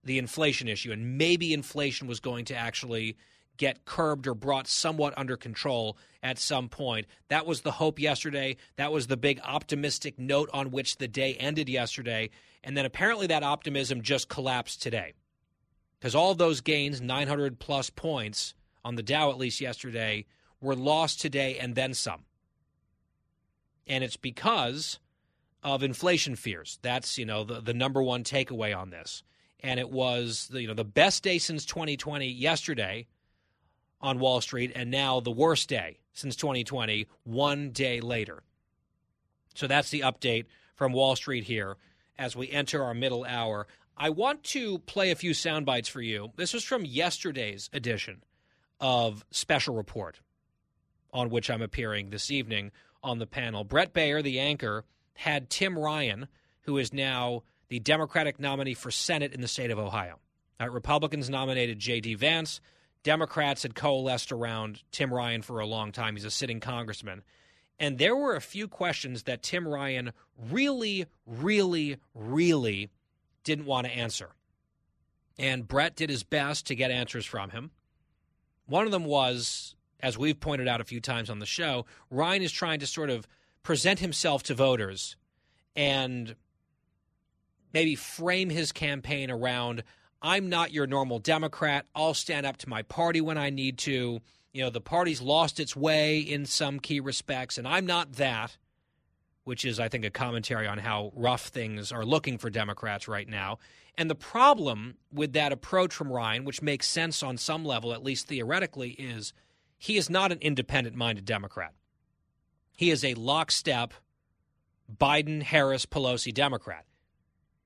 S1: the inflation issue, and maybe inflation was going to actually get curbed or brought somewhat under control at some point. That was the hope yesterday. That was the big optimistic note on which the day ended yesterday. And then apparently that optimism just collapsed today. because all those gains, 900 plus points on the Dow at least yesterday, were lost today and then some. And it's because of inflation fears. That's, you know, the, the number one takeaway on this. And it was, the, you know, the best day since 2020 yesterday on Wall Street, and now the worst day since 2020, one day later. So that's the update from Wall Street here as we enter our middle hour. I want to play a few sound bites for you. This was from yesterday's edition of Special Report, on which I'm appearing this evening on the panel. Bret Baier, the anchor, had Tim Ryan, who is now the Democratic nominee for Senate in the state of Ohio. Uh, Republicans nominated J.D. Vance. Democrats had coalesced around Tim Ryan for a long time. He's a sitting congressman. And there were a few questions that Tim Ryan really, really, really didn't want to answer. And Bret did his best to get answers from him. One of them was, as we've pointed out a few times on the show, Ryan is trying to sort of present himself to voters and maybe frame his campaign around I'm not your normal Democrat. I'll stand up to my party when I need to. You know, the party's lost its way in some key respects, and I'm not that, which is, I think, a commentary on how rough things are looking for Democrats right now. And the problem with that approach from Ryan, which makes sense on some level, at least theoretically, is he is not an independent minded Democrat. He is a lockstep Biden, Harris, Pelosi Democrat.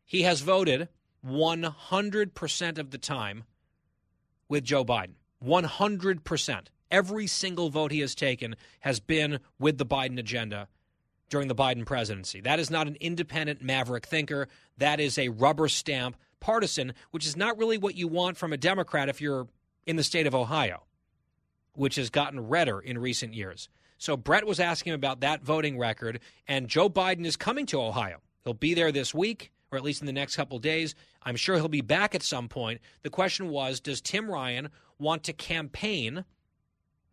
S1: He has voted 100% of the time with Joe Biden. 100%. Every single vote he has taken has been with the Biden agenda during the Biden presidency. That is not an independent maverick thinker. That is a rubber stamp partisan, which is not really what you want from a Democrat if you're in the state of Ohio, which has gotten redder in recent years. So Bret was asking about that voting record, and Joe Biden is coming to Ohio. He'll be there this week, or at least in the next couple days. I'm sure he'll be back at some point. The question was Does Tim Ryan want to campaign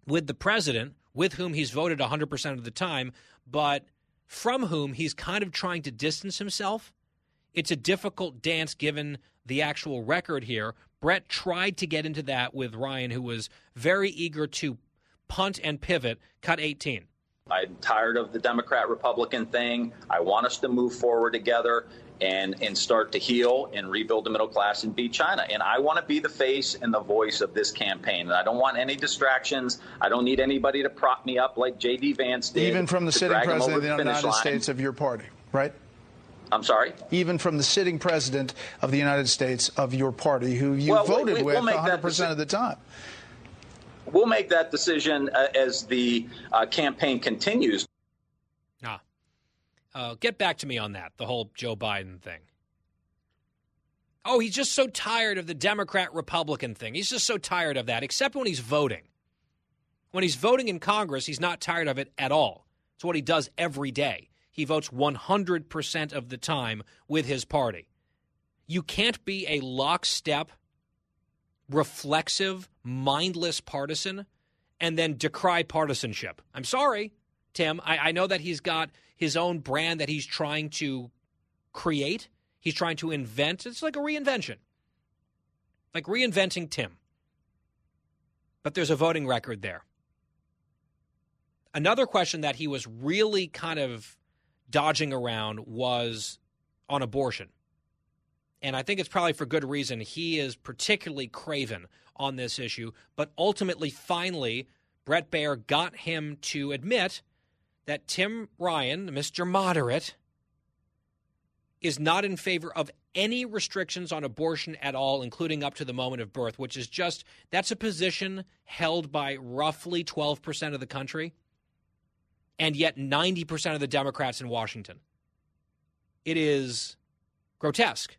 S1: with the president, with whom he's voted 100% of the time, but from whom he's kind of trying to distance himself? It's a difficult dance given the actual record here. Bret tried to get into that with Ryan, who was very eager to punt and pivot, cut 18.
S4: I'm tired of the Democrat Republican thing. I want us to move forward together and and start to heal and rebuild the middle class and beat China. And I want to be the face and the voice of this campaign. And I don't want any distractions. I don't need anybody to prop me up like J.D. Vance did.
S5: Even from the sitting president of the United
S4: line.
S5: States of your party, right?
S4: I'm sorry?
S5: Even from the sitting president of the United States of your party, who you
S4: well,
S5: voted
S4: we, we'll
S5: with 100% of the time.
S4: We'll make that decision uh, as the uh, campaign continues.
S1: Uh, get back to me on that, the whole Joe Biden thing. Oh, he's just so tired of the Democrat Republican thing. He's just so tired of that, except when he's voting. When he's voting in Congress, he's not tired of it at all. It's what he does every day. He votes 100% of the time with his party. You can't be a lockstep, reflexive, mindless partisan and then decry partisanship. I'm sorry, Tim. I, I know that he's got his own brand that he's trying to create. He's trying to invent. It's like a reinvention, like reinventing Tim. But there's a voting record there. Another question that he was really kind of dodging around was on abortion. And I think it's probably for good reason. He is particularly craven on this issue. But ultimately, finally, Bret Baier got him to admit that Tim Ryan, Mr. Moderate, is not in favor of any restrictions on abortion at all, including up to the moment of birth, which is just that's a position held by roughly 12% of the country and yet 90% of the Democrats in Washington. It is grotesque.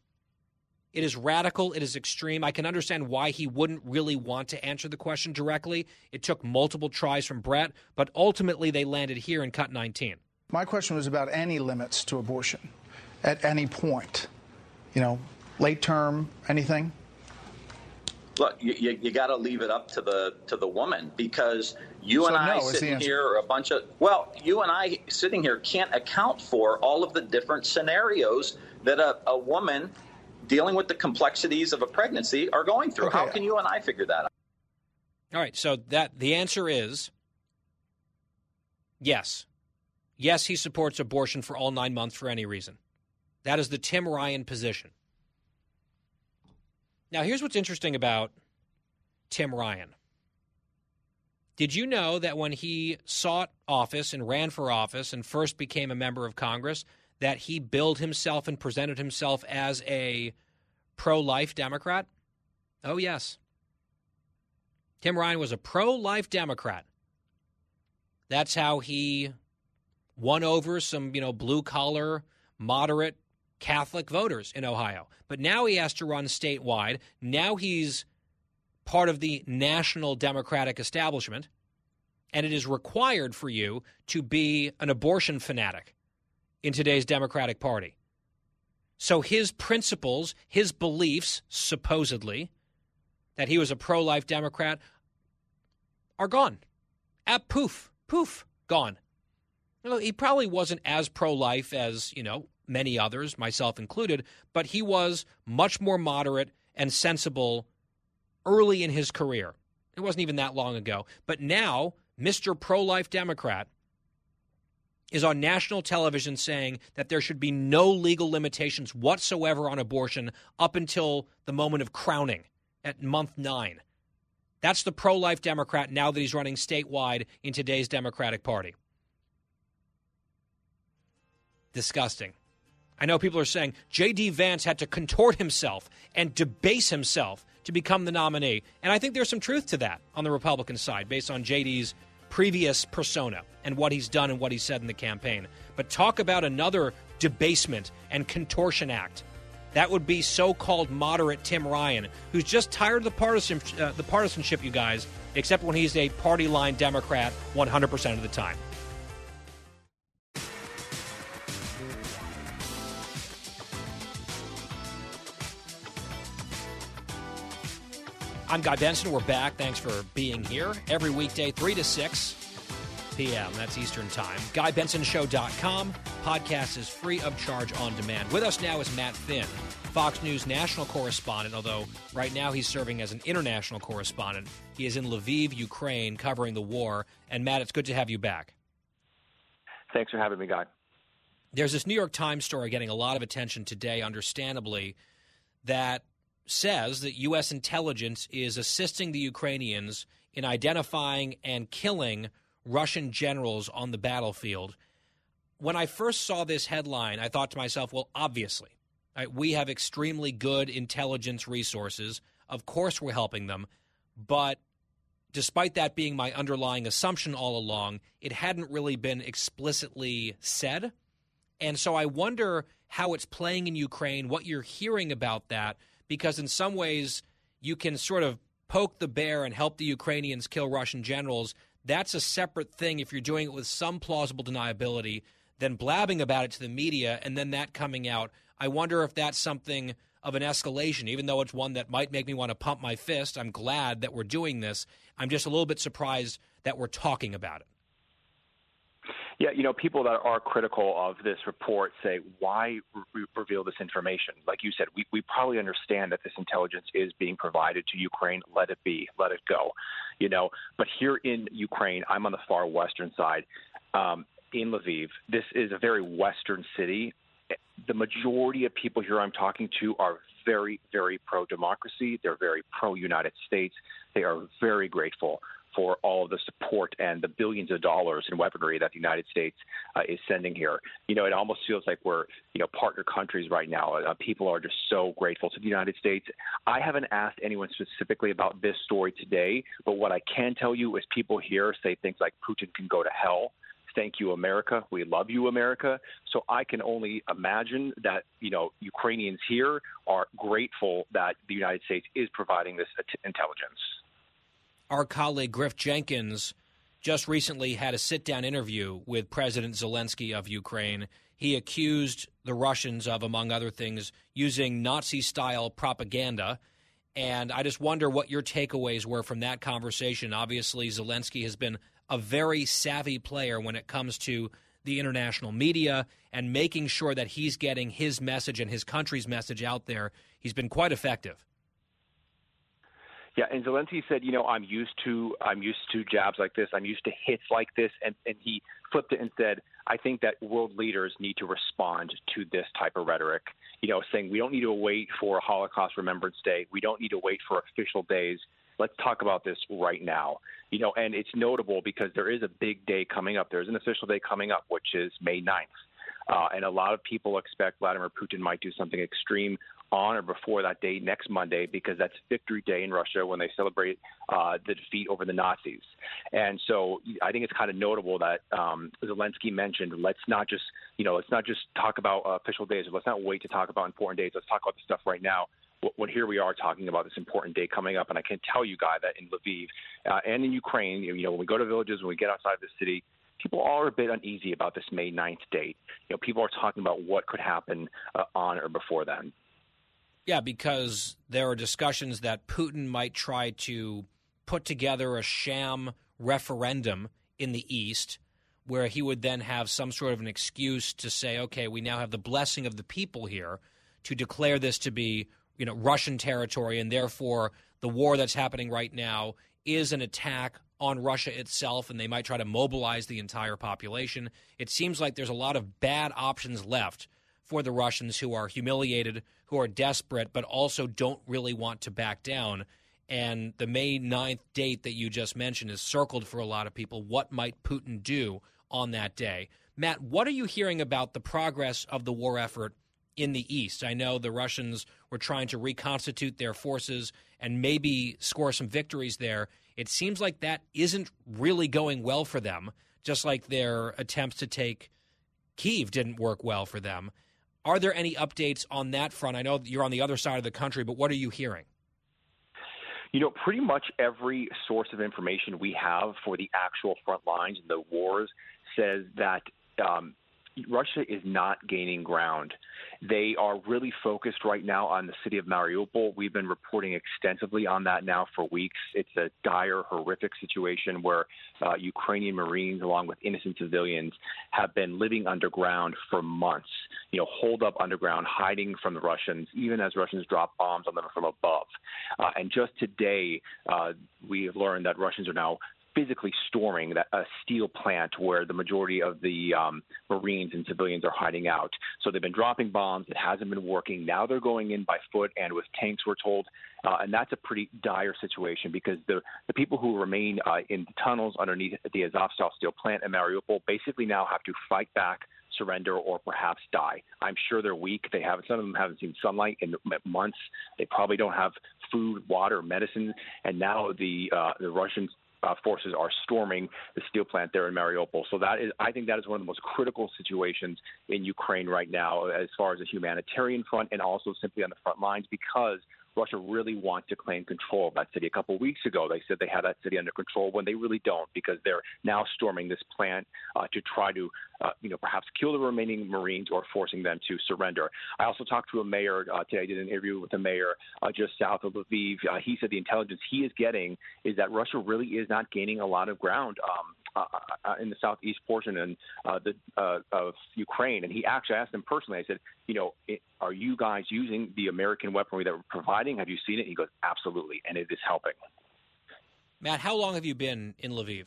S1: It is radical. It is extreme. I can understand why he wouldn't really want to answer the question directly. It took multiple tries from Bret, but ultimately they landed here in cut 19.
S5: My question was about any limits to abortion at any point. You know, late term, anything?
S4: Look, you, you, you got to leave it up to the to the woman because you
S5: So
S4: and I
S5: no
S4: sitting here are a bunch of well, you and I sitting here can't account for all of the different scenarios that a, a woman dealing with the complexities of a pregnancy are going through.
S5: Okay.
S4: How can you and I figure that out?
S1: All right, so that the answer is yes. Yes, he supports abortion for all 9 months for any reason. That is the Tim Ryan position. Now, here's what's interesting about Tim Ryan. Did you know that when he sought office and ran for office and first became a member of Congress, that he billed himself and presented himself as a pro life Democrat? Oh, yes. Tim Ryan was a pro life Democrat. That's how he won over some, you know, blue collar, moderate Catholic voters in Ohio. But now he has to run statewide. Now he's part of the national Democratic establishment, and it is required for you to be an abortion fanatic in today's Democratic Party. So his principles, his beliefs, supposedly, that he was a pro life Democrat, are gone. At poof, poof, gone. He probably wasn't as pro life as, you know, many others, myself included, but he was much more moderate and sensible early in his career. It wasn't even that long ago. But now, Mr. Pro Life Democrat is on national television saying that there should be no legal limitations whatsoever on abortion up until the moment of crowning at month nine. That's the pro life Democrat now that he's running statewide in today's Democratic Party. Disgusting. I know people are saying J.D. Vance had to contort himself and debase himself to become the nominee. And I think there's some truth to that on the Republican side based on J.D.'s previous persona and what he's done and what he said in the campaign. But talk about another debasement and contortion act. That would be so-called moderate Tim Ryan, who's just tired of the partisan uh, the partisanship, you guys, except when he's a party line Democrat 100% of the time. I'm Guy Benson. We're back. Thanks for being here. Every weekday, 3 to 6 p.m. That's Eastern Time. GuyBensonShow.com. Podcast is free of charge on demand. With us now is Matt Finn, Fox News national correspondent, although right now he's serving as an international correspondent. He is in Lviv, Ukraine, covering the war. And Matt, it's good to have you back.
S6: Thanks for having me, Guy.
S1: There's this New York Times story getting a lot of attention today, understandably, that says that U.S. intelligence is assisting the Ukrainians in identifying and killing Russian generals on the battlefield. When I first saw this headline, I thought to myself, well, obviously, right, we have extremely good intelligence resources. Of course, we're helping them. But despite that being my underlying assumption all along, it hadn't really been explicitly said. And so I wonder how it's playing in Ukraine, what you're hearing about that because in some ways you can sort of poke the bear and help the Ukrainians kill Russian generals. That's a separate thing if you're doing it with some plausible deniability than blabbing about it to the media and then that coming out. I wonder if that's something of an escalation, even though it's one that might make me want to pump my fist. I'm glad that we're doing this. I'm just a little bit surprised that we're talking about it.
S6: Yeah, you know, people that are critical of this report say, why re- reveal this information? Like you said, we, we probably understand that this intelligence is being provided to Ukraine. Let it be, let it go. You know, but here in Ukraine, I'm on the far western side. Um, in Lviv, this is a very western city. The majority of people here I'm talking to are very, very pro democracy. They're very pro United States. They are very grateful for all of the support and the billions of dollars in weaponry that the United States uh, is sending here. You know, it almost feels like we're, you know, partner countries right now. Uh, people are just so grateful to the United States. I haven't asked anyone specifically about this story today, but what I can tell you is people here say things like Putin can go to hell thank you america we love you america so i can only imagine that you know ukrainians here are grateful that the united states is providing this intelligence
S1: our colleague Griff Jenkins just recently had a sit down interview with President Zelensky of Ukraine. He accused the Russians of, among other things, using Nazi style propaganda. And I just wonder what your takeaways were from that conversation. Obviously, Zelensky has been a very savvy player when it comes to the international media and making sure that he's getting his message and his country's message out there. He's been quite effective.
S6: Yeah, and Zelensky said, you know, I'm used to I'm used to jabs like this. I'm used to hits like this, and and he flipped it and said, I think that world leaders need to respond to this type of rhetoric. You know, saying we don't need to wait for Holocaust Remembrance Day. We don't need to wait for official days. Let's talk about this right now. You know, and it's notable because there is a big day coming up. There's an official day coming up, which is May 9th. Uh, and a lot of people expect Vladimir Putin might do something extreme on or before that day next Monday because that's Victory Day in Russia when they celebrate uh, the defeat over the Nazis. And so I think it's kind of notable that um, Zelensky mentioned let's not just you know let's not just talk about uh, official days let's not wait to talk about important days. Let's talk about the stuff right now. When here we are talking about this important day coming up, and I can tell you, Guy, that in Lviv uh, and in Ukraine, you know, when we go to villages, when we get outside the city, people are a bit uneasy about this May 9th date. You know, people are talking about what could happen uh, on or before then.
S1: Yeah, because there are discussions that Putin might try to put together a sham referendum in the East where he would then have some sort of an excuse to say, okay, we now have the blessing of the people here to declare this to be, you know, Russian territory, and therefore the war that's happening right now is an attack on Russia itself, and they might try to mobilize the entire population. It seems like there's a lot of bad options left for the Russians who are humiliated, who are desperate, but also don't really want to back down. And the May 9th date that you just mentioned is circled for a lot of people. What might Putin do on that day? Matt, what are you hearing about the progress of the war effort in the East? I know the Russians were trying to reconstitute their forces and maybe score some victories there. It seems like that isn't really going well for them, just like their attempts to take Kiev didn't work well for them. Are there any updates on that front? I know you're on the other side of the country, but what are you hearing?
S6: You know, pretty much every source of information we have for the actual front lines and the wars says that um, Russia is not gaining ground. They are really focused right now on the city of Mariupol. We've been reporting extensively on that now for weeks. It's a dire, horrific situation where uh, Ukrainian Marines, along with innocent civilians, have been living underground for months. You know, holed up underground, hiding from the Russians, even as Russians drop bombs on them from above. Uh, and just today, uh, we have learned that Russians are now physically storming that, a steel plant where the majority of the um, Marines and civilians are hiding out. So they've been dropping bombs. It hasn't been working. Now they're going in by foot and with tanks, we're told. Uh, and that's a pretty dire situation because the, the people who remain uh, in the tunnels underneath the Azovstal steel plant in Mariupol basically now have to fight back surrender or perhaps die. I'm sure they're weak. They haven't. some of them haven't seen sunlight in months. They probably don't have food, water, medicine, and now the uh, the Russians uh, forces are storming the steel plant there in Mariupol. So that is, I think, that is one of the most critical situations in Ukraine right now, as far as the humanitarian front and also simply on the front lines, because Russia really wants to claim control of that city. A couple of weeks ago, they said they had that city under control when they really don't because they're now storming this plant uh, to try to, uh, you know, perhaps kill the remaining Marines or forcing them to surrender. I also talked to a mayor uh, today. I did an interview with a mayor uh, just south of Lviv. Uh, he said the intelligence he is getting is that Russia really is not gaining a lot of ground. Um, uh, uh, in the southeast portion and uh, the, uh, of Ukraine. And he actually asked him personally. I said, you know, it, are you guys using the American weaponry that we're Have you seen it? He goes, absolutely, and it is helping.
S1: Matt, how long have you been in Lviv?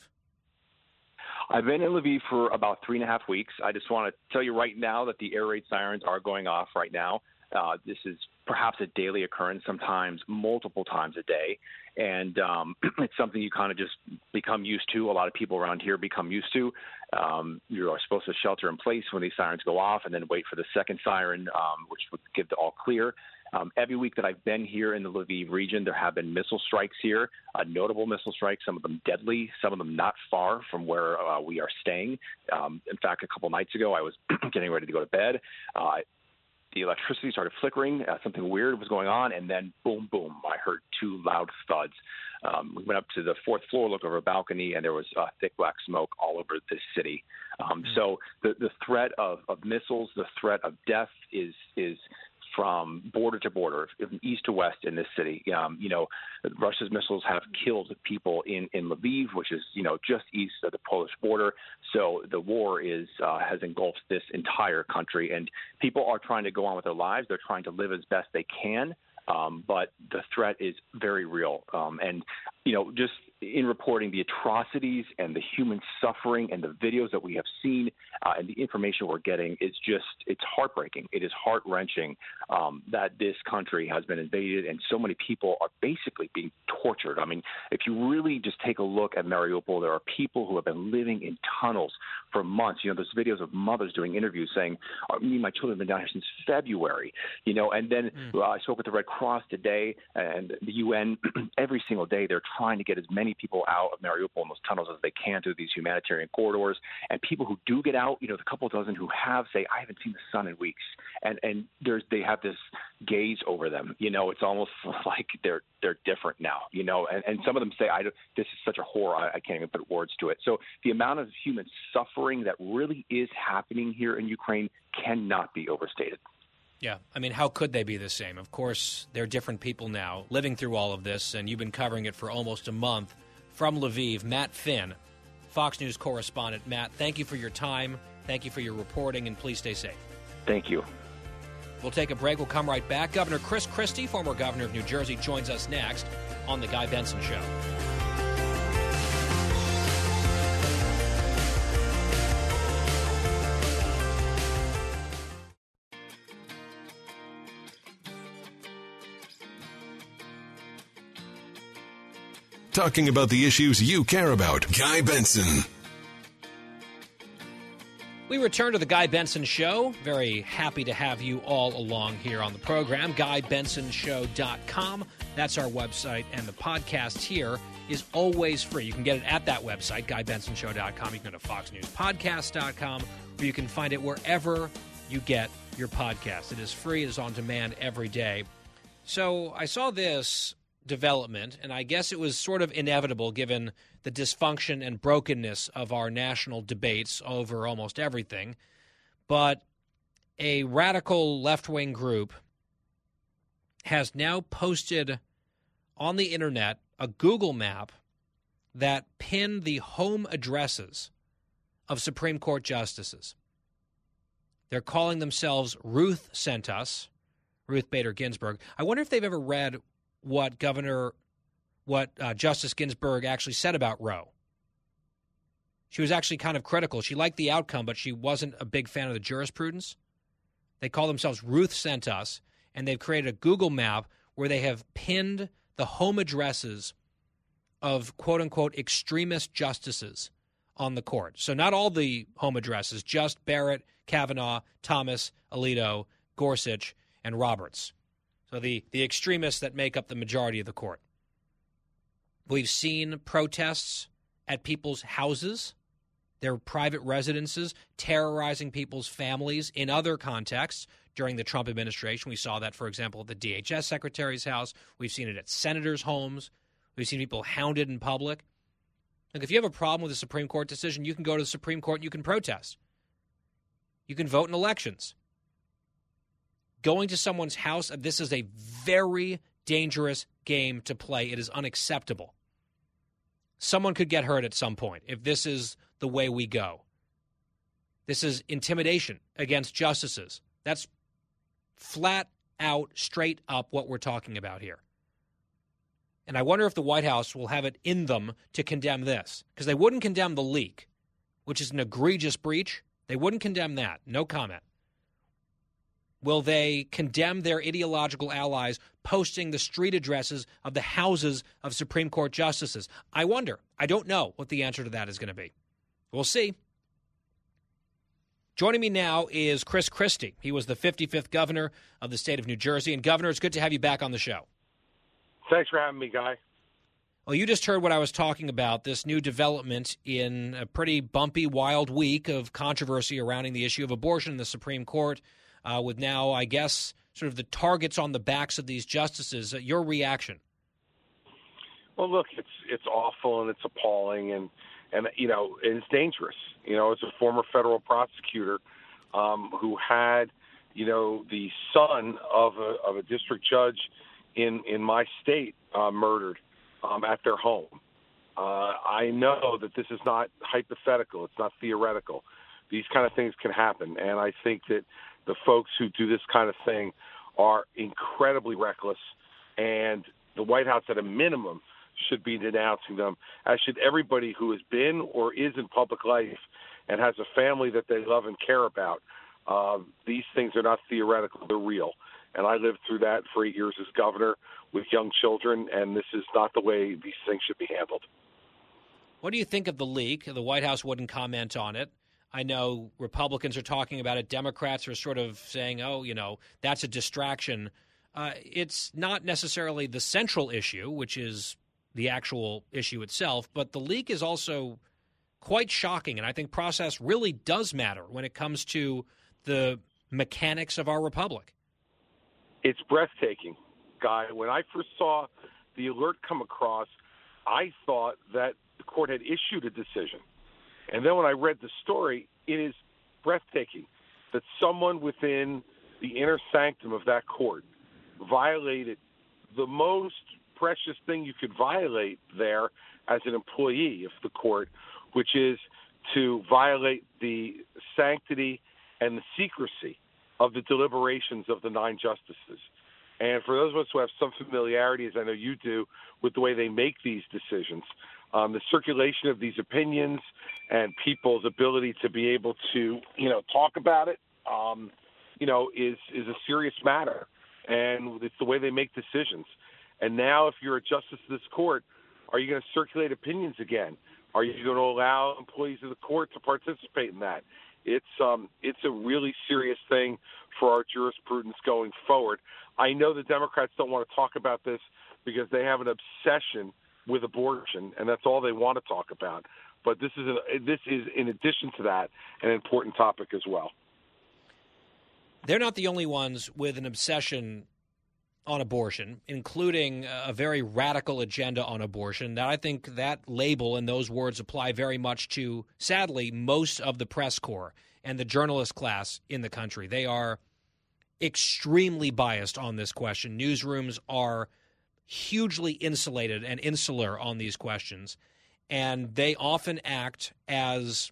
S6: I've been in Lviv for about three and a half weeks. I just want to tell you right now that the air raid sirens are going off right now. Uh, this is perhaps a daily occurrence, sometimes multiple times a day, and um, *clears throat* it's something you kind of just become used to. A lot of people around here become used to. Um, you are supposed to shelter in place when these sirens go off, and then wait for the second siren, um, which would give the all clear. Um, every week that I've been here in the Lviv region, there have been missile strikes here, uh, notable missile strikes, some of them deadly, some of them not far from where uh, we are staying. Um, in fact, a couple nights ago, I was *clears throat* getting ready to go to bed. Uh, the electricity started flickering. Uh, something weird was going on, and then boom, boom, I heard two loud thuds. Um, we went up to the fourth floor, looked over a balcony, and there was uh, thick black smoke all over the city. Um, mm-hmm. So the the threat of, of missiles, the threat of death is is from border to border, east to west in this city. Um, you know, Russia's missiles have killed people in in Lviv, which is you know just east of the Polish border. So the war is uh, has engulfed this entire country, and people are trying to go on with their lives. They're trying to live as best they can. Um, but the threat is very real. Um, and, you know, just in reporting the atrocities and the human suffering and the videos that we have seen uh, and the information we're getting is just it's heartbreaking. It is heart wrenching um, that this country has been invaded and so many people are basically being tortured. I mean if you really just take a look at mariupol there are people who have been living in tunnels for months. You know there's videos of mothers doing interviews saying oh, me and my children have been down here since february you know and then mm. uh, i spoke with the red cross today and the un *clears throat* every single day they're trying to get as many many people out of Mariupol in those tunnels as they can through these humanitarian corridors. And people who do get out, you know, the couple dozen who have say, I haven't seen the sun in weeks. And and there's they have this gaze over them. You know, it's almost *laughs* like they're they're different now. You know, and, and some of them say, I this is such a horror, I, I can't even put words to it. So the amount of human suffering that really is happening here in Ukraine cannot be overstated.
S1: Yeah, I mean, how could they be the same? Of course, they're different people now living through all of this, and you've been covering it for almost a month. From Lviv, Matt Finn, Fox News correspondent. Matt, thank you for your time. Thank you for your reporting, and please stay safe.
S6: Thank you.
S1: We'll take a break. We'll come right back. Governor Chris Christie, former governor of New Jersey, joins us next on The Guy Benson Show.
S2: Talking about the issues you care about. Guy Benson.
S1: We return to the Guy Benson Show. Very happy to have you all along here on the program. GuyBensonShow.com. That's our website, and the podcast here is always free. You can get it at that website, GuyBensonShow.com. You can go to FoxNewsPodcast.com, or you can find it wherever you get your podcast. It is free, it is on demand every day. So I saw this development, and I guess it was sort of inevitable given the dysfunction and brokenness of our national debates over almost everything. But a radical left wing group has now posted on the internet a Google map that pinned the home addresses of Supreme Court justices. They're calling themselves Ruth Sent Us, Ruth Bader Ginsburg. I wonder if they've ever read what Governor, what uh, Justice Ginsburg actually said about Roe. She was actually kind of critical. She liked the outcome, but she wasn't a big fan of the jurisprudence. They call themselves Ruth Sent Us, and they've created a Google map where they have pinned the home addresses of quote unquote extremist justices on the court. So, not all the home addresses, just Barrett, Kavanaugh, Thomas, Alito, Gorsuch, and Roberts. So the, the extremists that make up the majority of the court. We've seen protests at people's houses, their private residences, terrorizing people's families in other contexts during the Trump administration. We saw that, for example, at the DHS secretary's house. We've seen it at senators' homes. We've seen people hounded in public. Like, if you have a problem with a Supreme Court decision, you can go to the Supreme Court and you can protest. You can vote in elections going to someone's house, this is a very dangerous game to play. It is unacceptable. Someone could get hurt at some point if this is the way we go. This is intimidation against justices. That's flat out, straight up what we're talking about here. And I wonder if the White House will have it in them to condemn this, because they wouldn't condemn the leak, which is an egregious breach. They wouldn't condemn that. No comment. Will they condemn their ideological allies posting the street addresses of the houses of Supreme Court justices? I wonder. I don't know what the answer to that is going to be. We'll see. Joining me now is Chris Christie. He was the 55th governor of the state of New Jersey. And, Governor, it's good to have you back on the show.
S7: Thanks for having me, Guy.
S1: Well, you just heard what I was talking about this new development in a pretty bumpy, wild week of controversy surrounding the issue of abortion in the Supreme Court uh, with now, I guess, sort of the targets on the backs of these justices. Uh, your reaction?
S7: Well, look, it's it's awful and it's appalling and and you know it's dangerous. You know, as a former federal prosecutor um, who had you know, the son of a, of a district judge in in my state uh, murdered um, at their home. Uh, I know that this is not hypothetical; it's not theoretical. These kind of things can happen, and I think that the folks who do this kind of thing are incredibly reckless, and the White House, at a minimum, should be denouncing them, as should everybody who has been or is in public life and has a family that they love and care about. Um, these things are not theoretical; they're real. And I lived through that for eight years as governor with young children, and this is not the way these things should be handled.
S1: What do you think of the leak? The White House wouldn't comment on it. I know Republicans are talking about it. Democrats are sort of saying, oh, you know, that's a distraction. Uh, it's not necessarily the central issue, which is the actual issue itself, but the leak is also quite shocking. And I think process really does matter when it comes to the mechanics of our republic.
S7: It's breathtaking, Guy. When I first saw the alert come across, I thought that the court had issued a decision. And then when I read the story, it is breathtaking that someone within the inner sanctum of that court violated the most precious thing you could violate there as an employee of the court, which is to violate the sanctity and the secrecy of the deliberations of the nine justices. And for those of us who have some familiarity, as I know you do, with the way they make these decisions, um, the circulation of these opinions and people's ability to be able to, you know, talk about it, um, you know, is is a serious matter, and it's the way they make decisions. And now, if you're a justice of this court, are you going to circulate opinions again? Are you going to allow employees of the court to participate in that? It's um, it's a really serious thing for our jurisprudence going forward. I know the Democrats don't want to talk about this because they have an obsession with abortion, and that's all they want to talk about. But this is a, this is in addition to that an important topic as well.
S1: They're not the only ones with an obsession on abortion, including a very radical agenda on abortion. That I think that label and those words apply very much to, sadly, most of the press corps and the journalist class in the country. They are extremely biased on this question. Newsrooms are hugely insulated and insular on these questions, and they often act as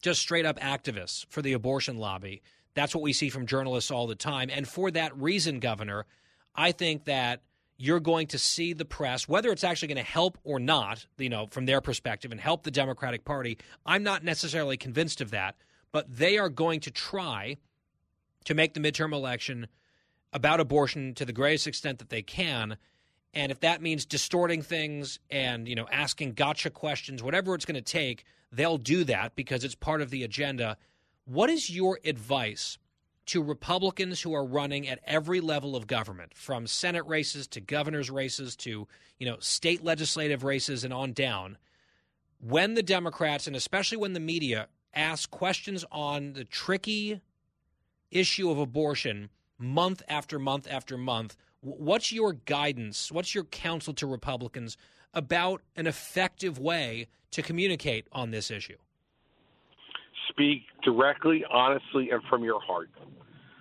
S1: just straight up activists for the abortion lobby. That's what we see from journalists all the time. And for that reason, Governor, I think that you're going to see the press, whether it's actually going to help or not, you know, from their perspective and help the Democratic Party. I'm not necessarily convinced of that, but they are going to try to make the midterm election about abortion to the greatest extent that they can and if that means distorting things and, you know, asking gotcha questions, whatever it's going to take, they'll do that because it's part of the agenda. What is your advice to Republicans who are running at every level of government, from Senate races to governor's races to, you know, state legislative races and on down, when the Democrats and especially when the media ask questions on the tricky issue of abortion month after month after month, What's your guidance? What's your counsel to Republicans about an effective way to communicate on this issue?
S7: Speak directly, honestly, and from your heart.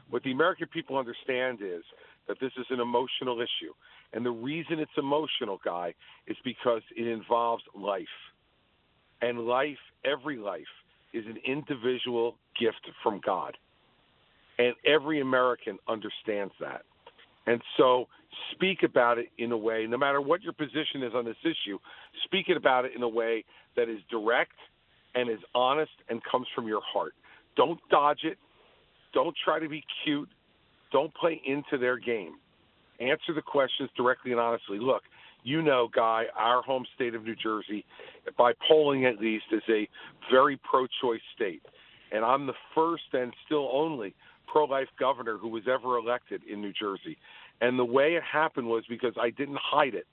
S7: What the American people understand is that this is an emotional issue. And the reason it's emotional, Guy, is because it involves life. And life, every life, is an individual gift from God. And every American understands that. And so speak about it in a way, no matter what your position is on this issue, speak it about it in a way that is direct and is honest and comes from your heart. Don't dodge it. Don't try to be cute. Don't play into their game. Answer the questions directly and honestly. Look, you know, Guy, our home state of New Jersey, by polling at least, is a very pro choice state. And I'm the first and still only pro life governor who was ever elected in New Jersey. And the way it happened was because I didn't hide it.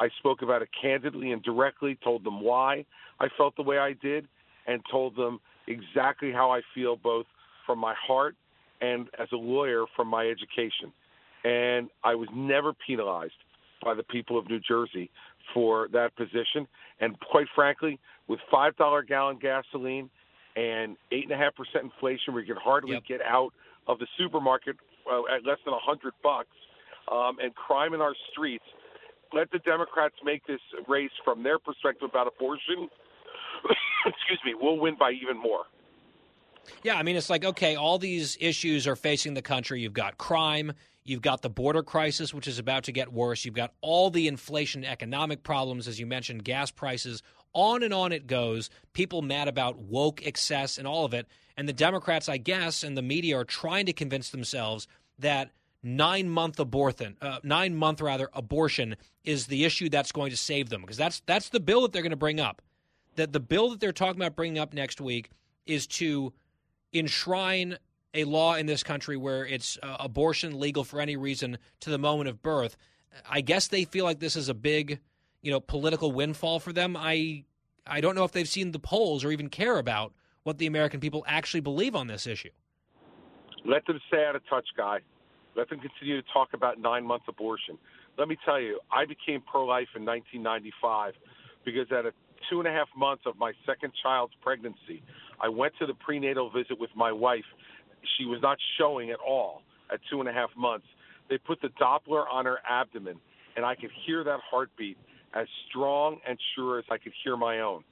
S7: I spoke about it candidly and directly, told them why I felt the way I did, and told them exactly how I feel, both from my heart and as a lawyer from my education. And I was never penalized by the people of New Jersey for that position. And quite frankly, with $5 gallon gasoline and 8.5% inflation, we can hardly
S1: yep.
S7: get out of the supermarket uh, at less than a hundred bucks, um, and crime in our streets. Let the Democrats make this race from their perspective about abortion. *coughs* Excuse me, we'll win by even more.
S1: Yeah, I mean, it's like, okay, all these issues are facing the country. You've got crime, you've got the border crisis, which is about to get worse, you've got all the inflation, economic problems, as you mentioned, gas prices, on and on it goes. People mad about woke excess and all of it. And the Democrats, I guess, and the media are trying to convince themselves that nine month abortion, uh, nine month rather abortion is the issue that's going to save them because that's that's the bill that they're going to bring up. That the bill that they're talking about bringing up next week is to enshrine a law in this country where it's uh, abortion legal for any reason to the moment of birth. I guess they feel like this is a big, you know, political windfall for them. I I don't know if they've seen the polls or even care about what the American people actually believe on this issue.
S7: Let them stay out of touch, guy. Let them continue to talk about nine month abortion. Let me tell you, I became pro life in 1995 because at a two and a half months of my second child's pregnancy, I went to the prenatal visit with my wife. She was not showing at all at two and a half months. They put the Doppler on her abdomen, and I could hear that heartbeat as strong and sure as I could hear my own.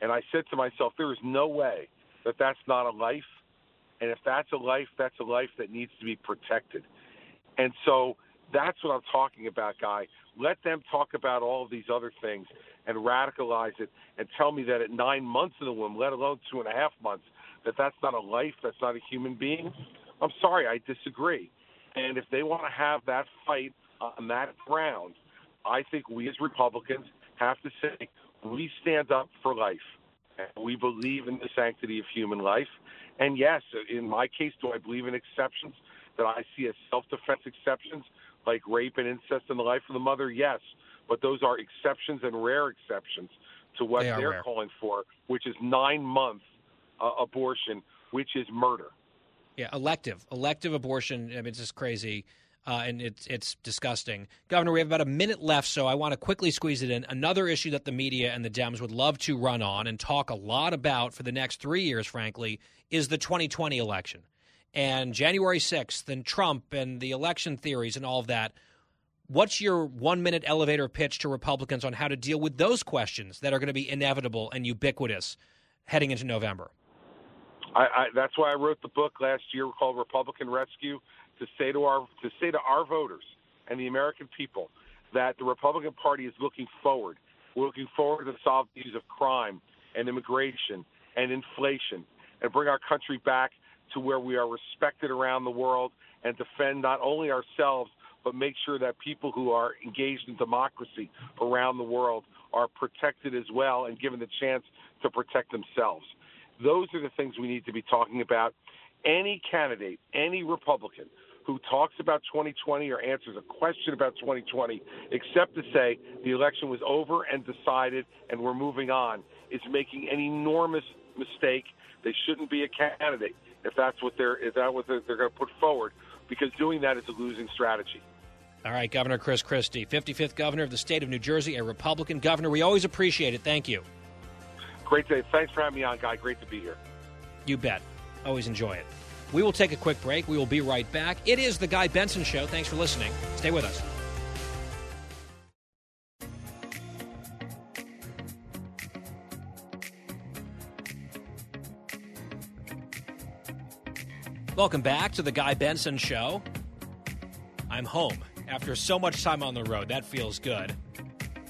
S7: And I said to myself, there is no way that that's not a life. And if that's a life, that's a life that needs to be protected. And so that's what I'm talking about, Guy. Let them talk about all of these other things and radicalize it and tell me that at nine months in the womb, let alone two and a half months, that that's not a life, that's not a human being, I'm sorry, I disagree. And if they want to have that fight on that ground, I think we as Republicans have to say we stand up for life. We believe in the sanctity of human life. And yes, in my case, do I believe in exceptions that I see as self defense exceptions like rape and incest in the life of the mother? Yes but those are exceptions and rare exceptions to what
S1: They are
S7: calling for, which is nine month uh, abortion, which is murder.
S1: Yeah, elective, elective abortion. I mean, it's just crazy, uh, and it's it's disgusting. Governor, we have about a minute left, so I want to quickly squeeze it in. Another issue that the media and the Dems would love to run on and talk a lot about for the next three years, frankly, is the 2020 election and January 6th and Trump and the election theories and all of that. What's your one minute elevator pitch to Republicans on how to deal with those questions that are going to be inevitable and ubiquitous heading into November?
S7: I, I, that's why I wrote the book last year called Republican Rescue to say to our to say to our voters and the American people that the Republican Party is looking forward. We're looking forward to solve the issues of crime and immigration and inflation and bring our country back to where we are respected around the world and defend not only ourselves but make sure that people who are engaged in democracy around the world are protected as well and given the chance to protect themselves. Those are the things we need to be talking about. Any candidate, any Republican who talks about 2020 or answers a question about 2020, except to say the election was over and decided and we're moving on, is making an enormous mistake. They shouldn't be a candidate if that's what they're if that's what they're, they're going to put forward, because doing that is a losing strategy.
S1: All right, Governor Chris Christie, 55th governor of the state of New Jersey, a Republican governor. We always appreciate it. Thank you.
S7: Great day. Thanks for having me on, Guy. Great to be here.
S1: You bet. Always enjoy it. We will take a quick break. We will be right back. It is the Guy Benson Show. Thanks for listening. Stay with us. Welcome back to the Guy Benson Show. I'm home after so much time on the road. That feels good.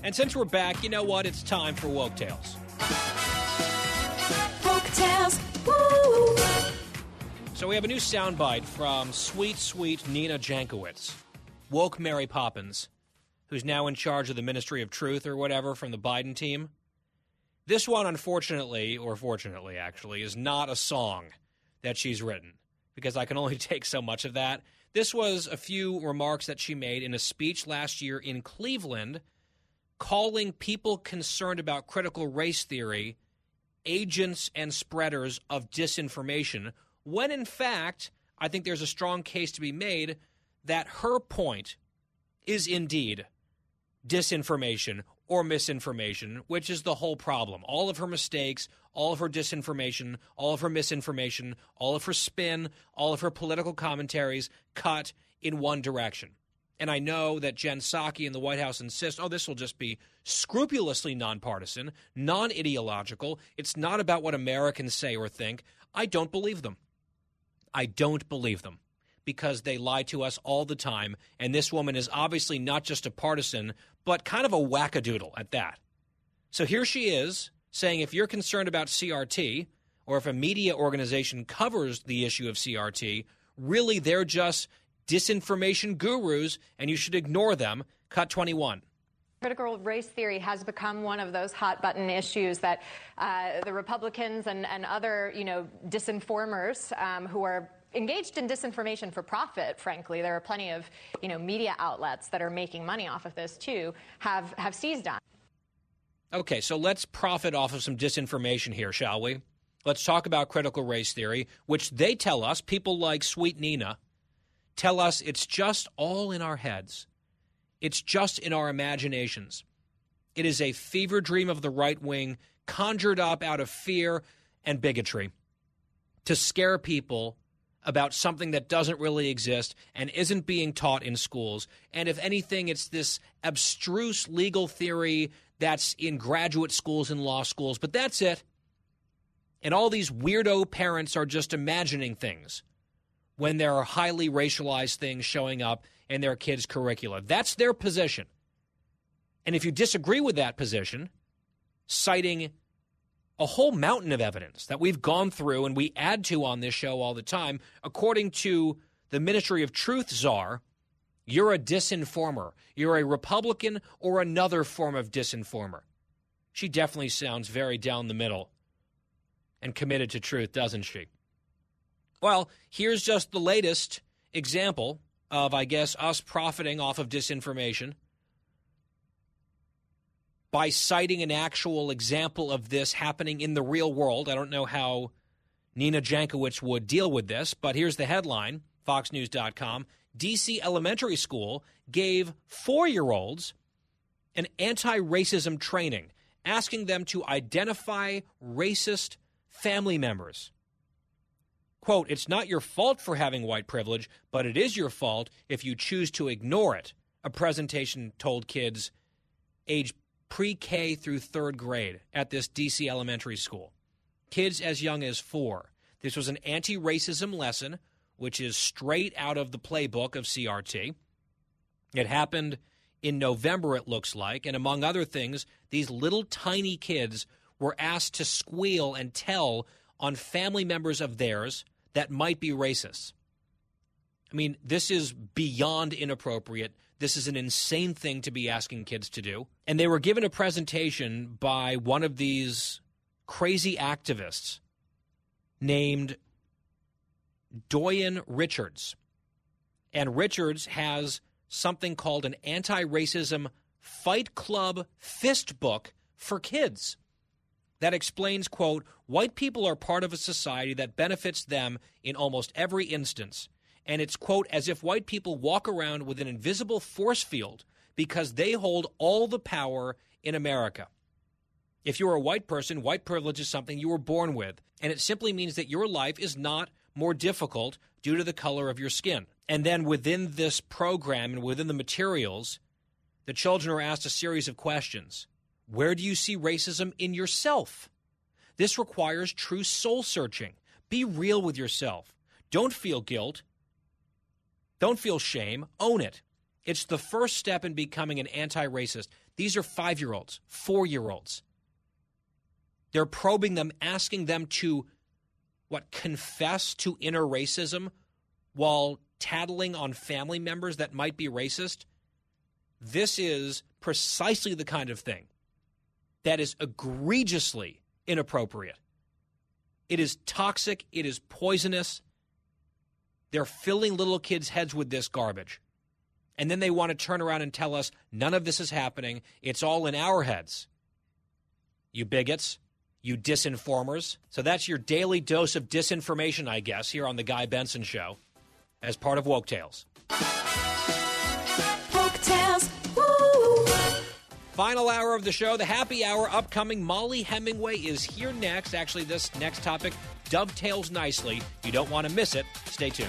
S1: And since we're back, you know what? It's time for Woke Tales. So we have a new soundbite from sweet, sweet Nina Jankowicz, woke Mary Poppins, who's now in charge of the Ministry of Truth or whatever from the Biden team. This one, unfortunately, or fortunately, actually, is not a song that she's written because I can only *laughs* take so much of that. This was a few remarks that she made in a speech last year in Cleveland calling people concerned about critical race theory agents and spreaders of disinformation, when in fact, I think there's a strong case to be made that her point is indeed disinformation or misinformation, which is the whole problem. All of her mistakes, all of her disinformation, all of her misinformation, all of her spin, all of her political commentaries cut in one direction. And I know that Jen Psaki and the White House insist, oh, this will just be scrupulously nonpartisan, non ideological. It's not about what Americans say or think. I don't believe them. I don't believe them because they lie to us all the time. And this woman is obviously not just a partisan, but kind of a wackadoodle at that. So here she is saying if you're concerned about CRT, or if a media organization covers the issue of CRT, really they're just disinformation gurus and you should ignore them. Cut 21.
S8: Critical race theory has become one of those hot button issues that uh, the Republicans and, and other, you know, disinformers um, who are engaged in disinformation for profit, frankly, there are plenty of you know media outlets that are making money off of this too, have have seized on.
S1: Okay, so let's profit off of some disinformation here, shall we? Let's talk about critical race theory, which they tell us, people like Sweet Nina, tell us it's just all in our heads. It's just in our imaginations. It is a fever dream of the right wing conjured up out of fear and bigotry to scare people about something that doesn't really exist and isn't being taught in schools. And if anything, it's this abstruse legal theory that's in graduate schools and law schools, but that's it. And all these weirdo parents are just imagining things when there are highly racialized things showing up in their kids' curricula. That's their position. And if you disagree with that position, citing a whole mountain of evidence that we've gone through and we add to on this show all the time. According to the Ministry of Truth czar, you're a disinformer. You're a Republican or another form of disinformer. She definitely sounds very down the middle and committed to truth, doesn't she? Well, here's just the latest example of, I guess, us profiting off of disinformation by citing an actual example of this happening in the real world. I don't know how Nina Jankowicz would deal with this, but here's the headline FoxNews.com. DC Elementary School gave four year olds an anti racism training, asking them to identify racist family members. Quote, it's not your fault for having white privilege, but it is your fault if you choose to ignore it, a presentation told kids age pre K through third grade at this DC elementary school. Kids as young as four. This was an anti racism lesson, which is straight out of the playbook of CRT. It happened in November, it looks like. And among other things, these little tiny kids were asked to squeal and tell on family members of theirs that might be racist. I mean, this is beyond inappropriate. This is an insane thing to be asking kids to do. And they were given a presentation by one of these crazy activists named Doyin Richards. And Richards has something called an anti racism fight club fist book for kids that explains quote white people are part of a society that benefits them in almost every instance and it's, quote, as if white people walk around with an invisible force field because they hold all the power in America. If you're a white person, white privilege is something you were born with, and it simply means that your life is not more difficult due to the color of your skin. And then within this program and within the materials, the children are asked a series of questions. Where do you see racism in yourself? This requires true soul searching. Be real with yourself. Don't feel guilt. Don't feel shame, own it. It's the first step in becoming an anti racist. These are five year olds, four year olds. They're probing them, asking them to, what, confess to inner racism while tattling on family members that might be racist. This is precisely the kind of thing that is egregiously inappropriate. It is toxic, it is poisonous, they're filling little kids' heads with this garbage. And then they want to turn around and tell us none of this is happening. It's all in our heads. You bigots, you disinformers. So that's your daily dose of disinformation, I guess, here on The Guy Benson Show as part of Woke Tales. Final hour of the show, the happy hour upcoming. Mollie Hemingway is here next. Actually, this next topic dovetails nicely. You don't want to miss it. Stay tuned.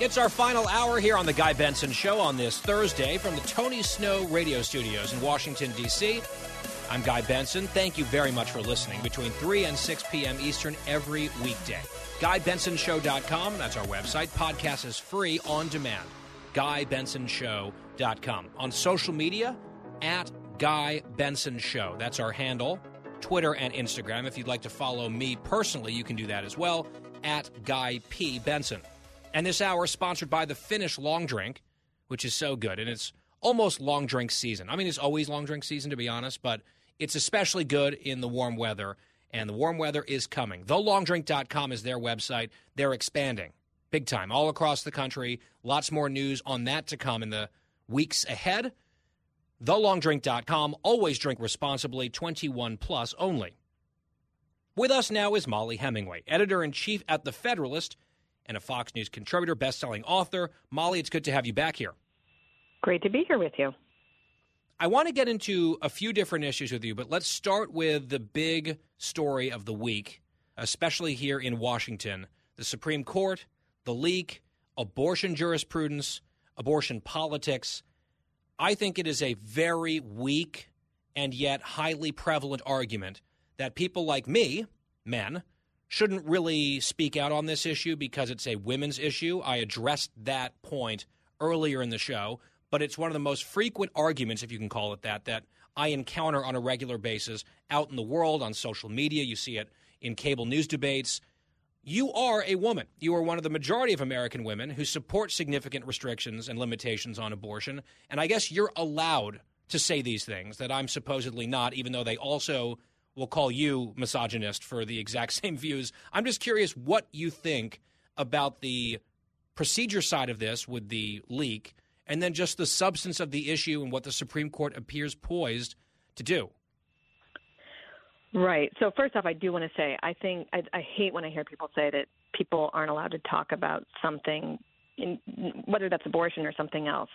S1: It's our final hour here on the Guy Benson Show on this Thursday from the Tony Snow Radio Studios in Washington, D.C. I'm Guy Benson. Thank you very much for listening between 3 and 6 p.m. Eastern every weekday. GuyBensonShow.com, that's our website. Podcast is free on demand. GuyBensonShow.com. On social media, at Guy Benson Show. That's our handle. Twitter and Instagram. If you'd like to follow me personally, you can do that as well at Guy P. Benson. And this hour is sponsored by the Finnish Long Drink, which is so good. And it's almost long drink season. I mean, it's always long drink season, to be honest, but it's especially good in the warm weather. And the warm weather is coming. TheLongDrink.com is their website. They're expanding big time all across the country. Lots more news on that to come in the weeks ahead. TheLongDrink.com. Always drink responsibly, 21 plus only. With us now is Mollie Hemingway, editor in chief at The Federalist and a Fox News contributor, best-selling author. Mollie, it's good to have you back here.
S9: Great to be here with you.
S1: I want to get into a few different issues with you, but let's start with the big story of the week, especially here in Washington. The Supreme Court, the leak, abortion jurisprudence, abortion politics. I think it is a very weak and yet highly prevalent argument that people like me, men, shouldn't really speak out on this issue because it's a women's issue. I addressed that point earlier in the show, but it's one of the most frequent arguments, if you can call it that, that I encounter on a regular basis out in the world, on social media. You see it in cable news debates. You are a woman. You are one of the majority of American women who support significant restrictions and limitations on abortion. And I guess you're allowed to say these things that I'm supposedly not, even though they also will call you misogynist for the exact *laughs* same views. I'm just curious what you think about the procedure side of this with the leak and then just the substance of the issue and what the Supreme Court appears poised to do.
S9: Right. So first off, I do want to say I think I, I hate when I hear people say that people aren't allowed to talk about something, in, whether that's abortion or something else.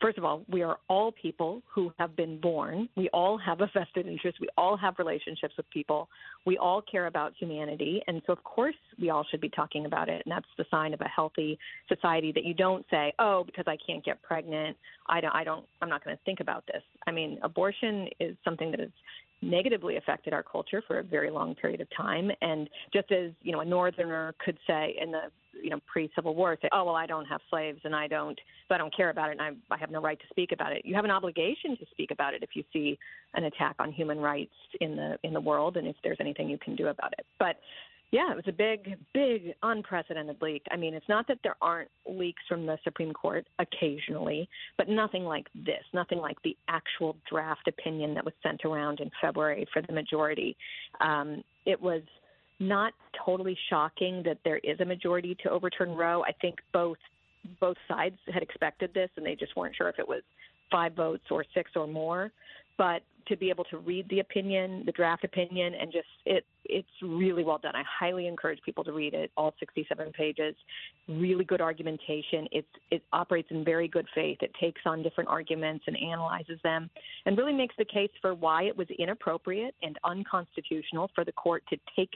S9: First of all, we are all people who have been born. We all have a vested interest. We all have relationships with people. We all care about humanity. And so, of course, we all should be talking about it. And that's the sign of a healthy society that you don't say, oh, because I can't get pregnant, I don't, I don't, I'm not going to think about this. I mean, abortion is something that is negatively affected our culture for a very long period of time. And just as, you know, a northerner could say in the you know pre-Civil War say, oh well, I don't have slaves and I don't, so I don't care about it and I, I have no right to speak about it. You have an obligation to speak about it if you see an attack on human rights in the in the world and if there's anything you can do about it. But yeah, it was a big, big, unprecedented leak. I mean, it's not that there aren't leaks from the Supreme Court occasionally, but nothing like this, nothing like the actual draft opinion that was sent around in February for the majority. Um, it was not totally shocking that there is a majority to overturn Roe. I think both both sides had expected this, and they just weren't sure if it was five votes or six or more. But to be able to read the opinion, the draft opinion, and just it it's really well done. I highly encourage people to read it, all 67 pages. Really good argumentation. It's it operates in very good faith. It takes on different arguments and analyzes them, and really makes the case for why it was inappropriate and unconstitutional for the court to take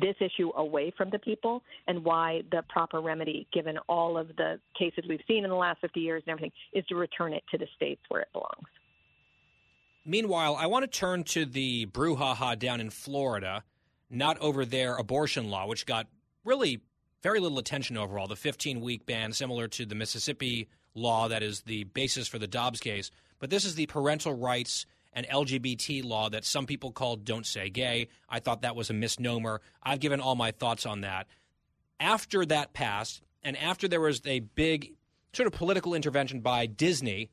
S9: this issue away from the people, and why the proper remedy, given all of the cases we've seen in the last 50 years and everything, is to return it to the states where it belongs.
S1: Meanwhile, I want to turn to the brouhaha down in Florida, not over their abortion law, which got really very little attention overall. The 15 week ban, similar to the Mississippi law that is the basis for the Dobbs case. But this is the parental rights and LGBT law that some people call Don't Say Gay. I thought that was a misnomer. I've given all my thoughts on that. After that passed, And after there was a big sort of political intervention by Disney,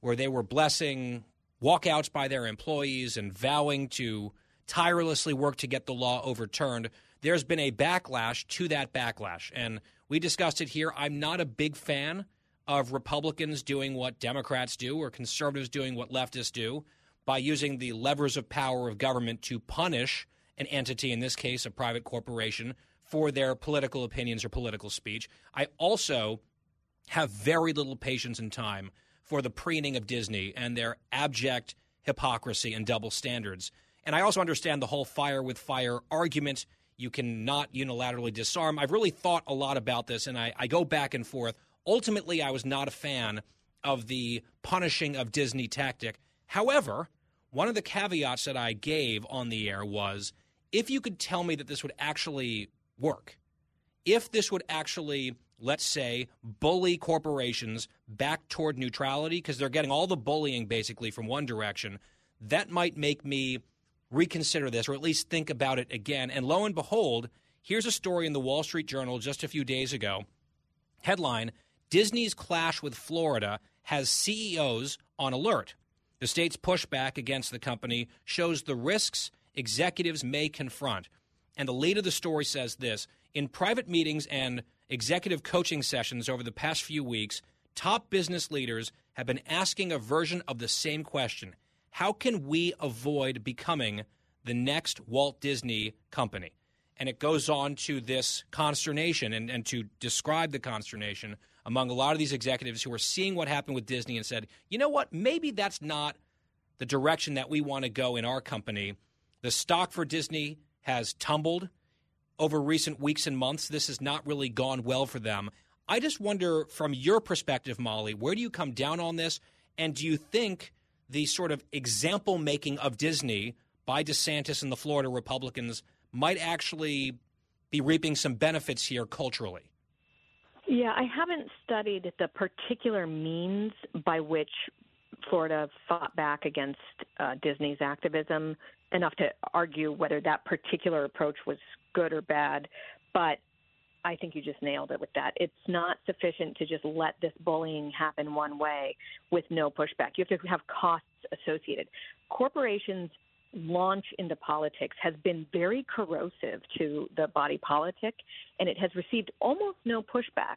S1: where they were blessing walkouts by their employees and vowing to tirelessly work to get the law overturned, there's been a backlash to that backlash. And we discussed it here. I'm not a big fan of Republicans doing what Democrats do or conservatives doing what leftists do by using the levers of power of government to punish an entity, in this case, a private corporation, for their political opinions or political speech. I also have very little patience and time for the preening of Disney and their abject hypocrisy and double standards. And I also understand the whole fire with fire argument. You cannot unilaterally disarm. I've really thought a lot about this, and I, I go back and forth. Ultimately, I was not a fan of the punishing of Disney tactic. However, one of the caveats that I gave on the air was if you could tell me that this would actually work, if this would actually, let's say, bully corporations back toward neutrality, because they're getting all the bullying basically from one direction, that might make me reconsider this or at least think about it again. And lo and behold, here's a story in the Wall Street Journal just a few days ago. Headline Disney's clash with Florida has CEOs on alert. The state's pushback against the company shows the risks executives may confront. And the lead of the story says this In private meetings and executive coaching sessions over the past few weeks, top business leaders have been asking a version of the same question How can we avoid becoming the next Walt Disney company? And it goes on to this consternation and, and to describe the consternation among a lot of these executives who are seeing what happened with Disney and said, you know what, maybe that's not the direction that we want to go in our company. The stock for Disney has tumbled over recent weeks and months. This has not really gone well for them. I just wonder, from your perspective, Mollie, where do you come down on this? And do you think the sort of example making of Disney by DeSantis and the Florida Republicans might actually be reaping some benefits here culturally?
S9: Yeah, I haven't studied the particular means by which Florida fought back against uh, Disney's activism enough to argue whether that particular approach was good or bad. But I think you just nailed it with that. It's not sufficient to just let this bullying happen one way with no pushback. You have to have costs associated. Corporations launch into politics has been very corrosive to the body politic, and it has received almost no pushback.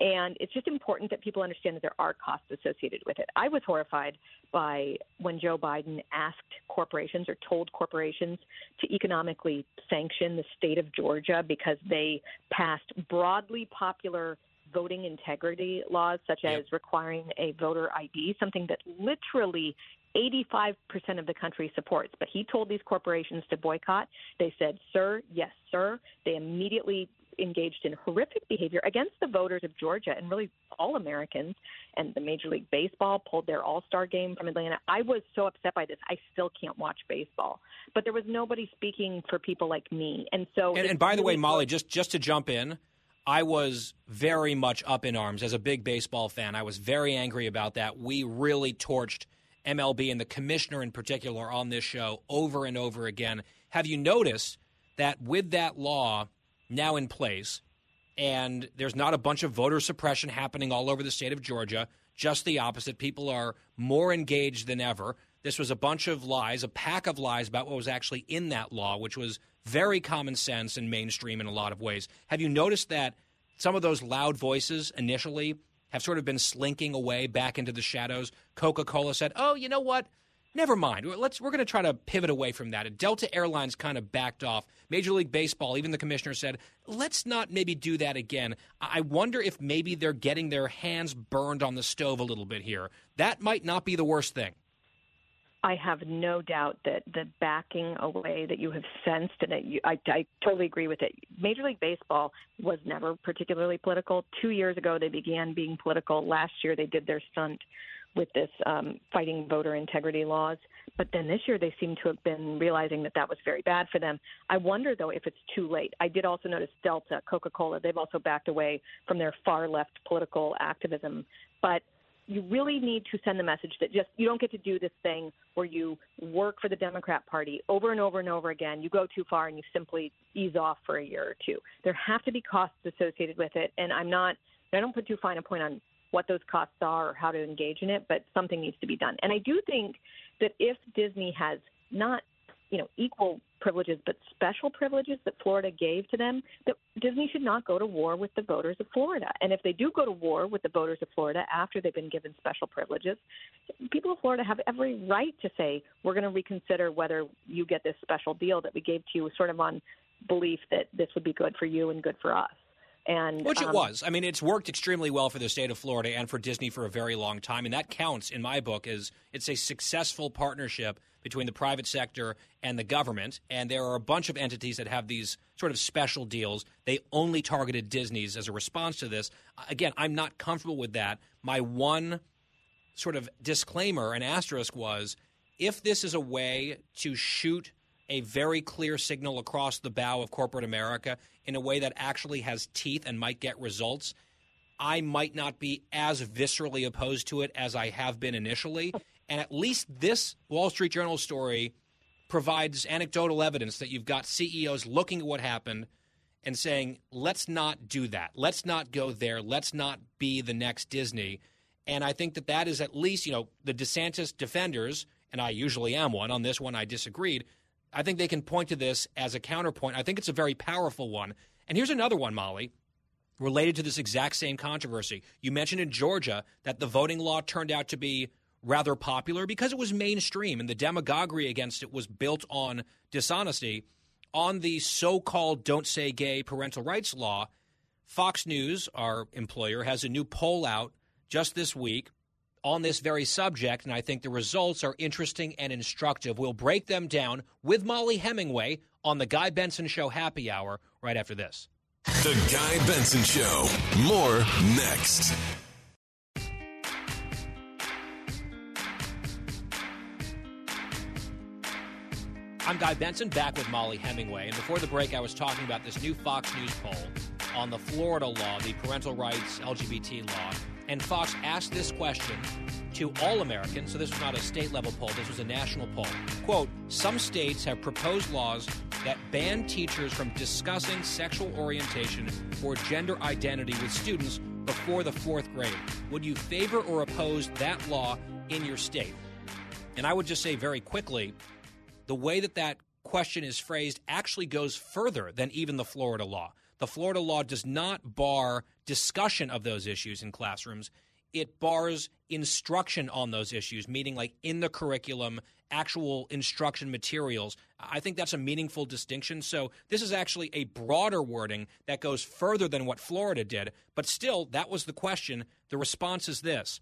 S9: And it's just important that people understand that there are costs associated with it. I was horrified by when Joe Biden asked corporations or told corporations to economically sanction the state of Georgia because they passed broadly popular voting integrity laws, such as requiring a voter ID, something that literally 85% of the country supports. But he told these corporations to boycott. They said, sir, yes, sir. They immediately engaged in horrific behavior against the voters of Georgia and really all Americans. And the Major League Baseball pulled their All Star game from Atlanta. I was so upset by this. I still can't watch baseball. But there was nobody speaking for people like me. And so.
S1: And, and by the way, Mollie, just just to jump in. I was very much up in arms as a big baseball fan. I was very angry about that. We really torched MLB and the commissioner in particular on this show over and over again. Have you noticed that with that law now in place, and there's not a bunch of voter suppression happening all over the state of Georgia, just the opposite. People are more engaged than ever. This was a bunch of lies, a pack of lies about what was actually in that law, which was very common sense and mainstream in a lot of ways. Have you noticed that some of those loud voices initially have sort of been slinking away back into the shadows. Coca Cola said, "Oh, you know what? Never mind. Let's we're going to try to pivot away from that." Delta Airlines kind of backed off. Major League Baseball, even the commissioner said, "Let's not maybe do that again." I wonder if maybe they're getting their hands burned on the stove a little bit here. That might not be the worst thing.
S9: I have no doubt that the backing away that you have sensed, and that you, I, I totally agree with it. Major League Baseball was never particularly political. Two years ago, they began being political. Last year, they did their stunt with this um, fighting voter integrity laws. But then this year, they seem to have been realizing that that was very bad for them. I wonder, though, if it's too late. I did also notice Delta, Coca Cola, they've also backed away from their far left political activism. But you really need to send the message that just you don't get to do this thing where you work for the Democrat Party over and over and over again. You go too far and you simply ease off for a year or two. There have to be costs associated with it, and I'm not. I don't put too fine a point on what those costs are or how to engage in it, but something needs to be done. And I do think that if Disney has not you know, equal privileges but special privileges that Florida gave to them, that Disney should not go to war with the voters of Florida. And if they do go to war with the voters of Florida after they've been given special privileges, people of Florida have every right to say, we're going to reconsider whether you get this special deal that we gave to you sort of on belief that this would be good for you and good for us. And,
S1: Which it
S9: um,
S1: was. I mean, it's worked extremely well for the state of Florida and for Disney for a very long time, and that counts in my book as it's a successful partnership between the private sector and the government. And there are a bunch of entities that have these sort of special deals. They only targeted Disney's as a response to this. Again, I'm not comfortable with that. My one sort of disclaimer and asterisk was if this is a way to shoot a very clear signal across the bow of corporate America in a way that actually has teeth and might get results, I might not be as viscerally opposed to it as I have been initially. And at least this Wall Street Journal story provides anecdotal evidence that you've got CEOs looking at what happened and saying, let's not do that. Let's not go there. Let's not be the next Disney. And I think that that is at least, you know, the DeSantis defenders, and I usually am one. On this one, I disagreed. I think they can point to this as a counterpoint. I think it's a very powerful one. And here's another one, Mollie, related to this exact same controversy. You mentioned in Georgia that the voting law turned out to be rather popular because it was mainstream and the demagoguery against it was built on dishonesty. On the so called don't say gay parental rights law, Fox News, our employer, has a new poll out just this week on this very subject, and I think the results are interesting and instructive. We'll break them down with Mollie Hemingway on the Guy Benson Show happy hour right after this.
S2: The Guy Benson Show. More next.
S1: I'm Guy Benson, back with Mollie Hemingway. And before the break, I was talking about this new Fox News poll on the Florida law, the parental rights LGBT law. And Fox asked this question to all Americans. So this was not a state level poll, this was a national poll. Quote Some states have proposed laws that ban teachers from discussing sexual orientation or gender identity with students before the fourth grade. Would you favor or oppose that law in your state? And I would just say very quickly the way that that question is phrased actually goes further than even the Florida law. The Florida law does not bar discussion of those issues in classrooms. It bars instruction on those issues, meaning like in the curriculum, actual instruction materials. I think that's a meaningful distinction. So this is actually a broader wording that goes further than what Florida did. But still, that was the question. The response is this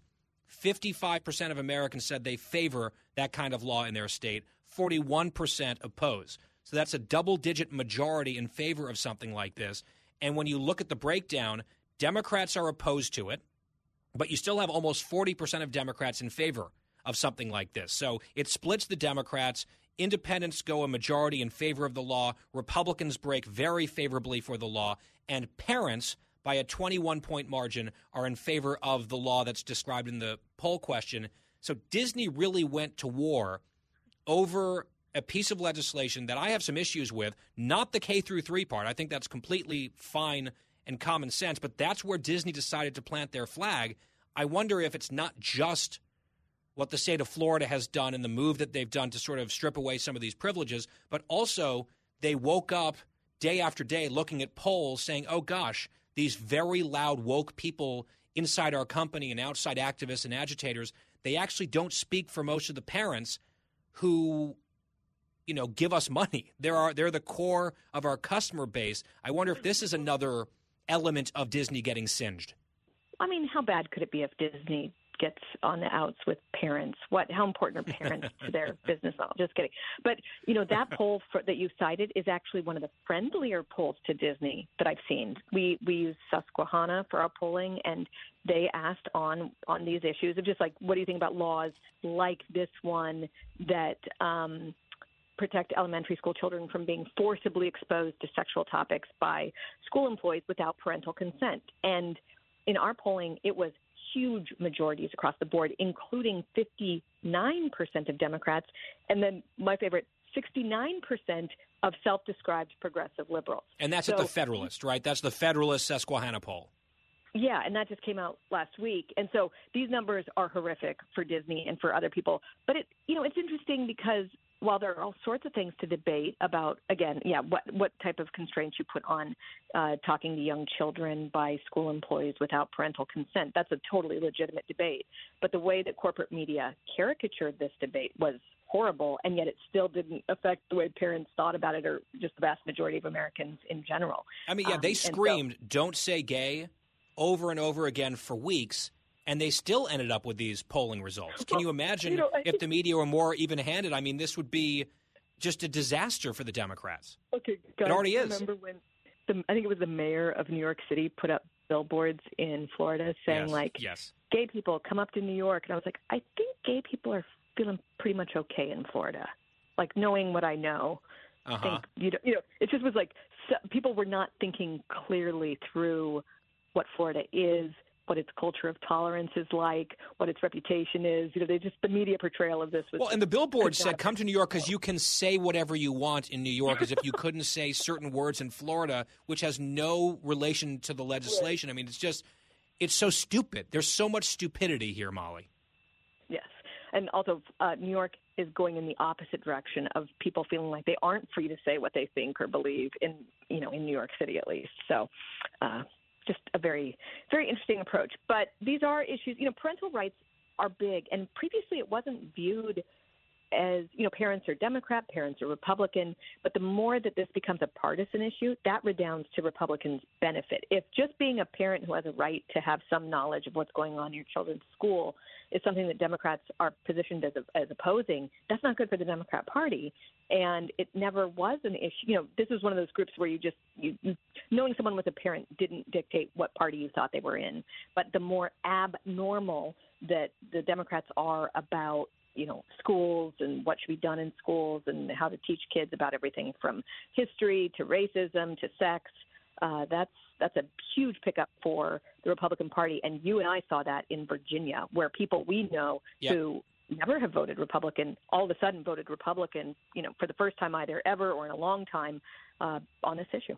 S1: 55% of Americans said they favor that kind of law in their state. 41% oppose. So that's a double digit majority in favor of something like this. And when you look at the breakdown, Democrats are opposed to it, but you still have almost 40% of Democrats in favor of something like this. So it splits the Democrats. Independents go a majority in favor of the law. Republicans break very favorably for the law. And parents, by a 21 point margin, are in favor of the law that's described in the poll question. So Disney really went to war over a piece of legislation that I have some issues with, not the K through 3 part. I think that's completely fine and common sense, but that's where Disney decided to plant their flag. I wonder if it's not just what the state of Florida has done and the move that they've done to sort of strip away some of these privileges, but also they woke up day after day looking at polls saying, oh gosh, these very loud woke people inside our company and outside activists and agitators, they actually don't speak for most of the parents who you know give us money. There are they're the core of our customer base. I wonder if this is another element of Disney getting singed.
S9: I mean, how bad could it be if Disney gets on the outs with parents? What? How important are parents *laughs* to their business model? Just kidding. But you know that poll for, that you cited is actually one of the friendlier polls to Disney that I've seen. We we use Susquehanna for our polling, and they asked on on these issues of just like, what do you think about laws like this one that. Um, protect elementary school children from being forcibly exposed to sexual topics by school employees without parental consent. And in our polling, it was huge majorities across the board, including 59% of Democrats, and then my favorite, 69% of self described progressive liberals.
S1: And that's
S9: so,
S1: at the Federalist, right? That's the Federalist Susquehanna poll.
S9: Yeah, and that just came out last week. And so these numbers are horrific for Disney and for other people. But it you know, it's interesting because while there are all sorts of things to debate about, again, yeah, what what type of constraints you put on uh, talking to young children by school employees without parental consent, that's a totally legitimate debate. But the way that corporate media caricatured this debate was horrible, and yet it still didn't affect the way parents thought about it, or just the vast majority of Americans in general.
S1: I mean, yeah, they
S9: Um, and
S1: screamed,
S9: so-
S1: "Don't say gay," over and over again for weeks. And they still ended up with these polling results. Can you imagine
S9: you know,
S1: if the media were more even-handed? I mean, this would be just a disaster for the Democrats.
S9: Okay, guys,
S1: it already is.
S9: Remember when the, I think it was the mayor of New York City put up billboards in Florida saying
S1: yes.
S9: like,
S1: yes.
S9: "Gay people come up to New York," and I was like, I think gay people are feeling pretty much okay in Florida. Like knowing what I know, I
S1: Uh-huh.
S9: think you know, you know, it just was like so, people were not thinking clearly through what Florida is. What its culture of tolerance is like, what its reputation is. You know, they just the media portrayal of this was.
S1: Well, and the billboard said, "Come to New York because you can say whatever you want in New York," as if you couldn't say certain words in Florida, which has no relation to the legislation. I mean, it's just, it's so stupid. There's so much stupidity here, Mollie.
S9: Yes, and also uh, New York is going in the opposite direction of people feeling like they aren't free to say what they think or believe in you know in New York City at least. So, uh, just a very very interesting approach. But these are issues. You know, parental rights are big, and previously it wasn't viewed as you know parents are democrat parents are republican but the more that this becomes a partisan issue that redounds to republicans benefit. If just being a parent who has a right to have some knowledge of what's going on in your children's school is something that democrats are positioned as, as opposing that's not good for the democrat party. And it never was an issue. You know this is one of those groups where you just you, knowing someone was a parent didn't dictate what party you thought they were in. But the more abnormal that the democrats are about you know schools and what should be done in schools and how to teach kids about everything from history to racism to sex. Uh, that's that's a huge pickup for the Republican Party, and you and I saw that in Virginia, where people we know who never have voted Republican all of a sudden voted Republican, you know, for the first time either ever or in a long time uh, on this issue.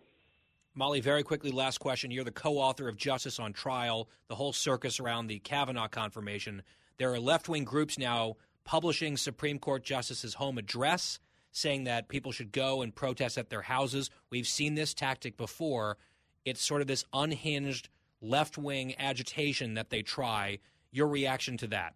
S1: Mollie, very quickly, last question. You're the co author of Justice on Trial, the whole circus around the Kavanaugh confirmation. There are left wing groups now publishing Supreme Court justices' home address, saying that people should go and protest at their houses. We've seen this tactic before. It's sort of this unhinged left wing agitation that they try. Your reaction to that?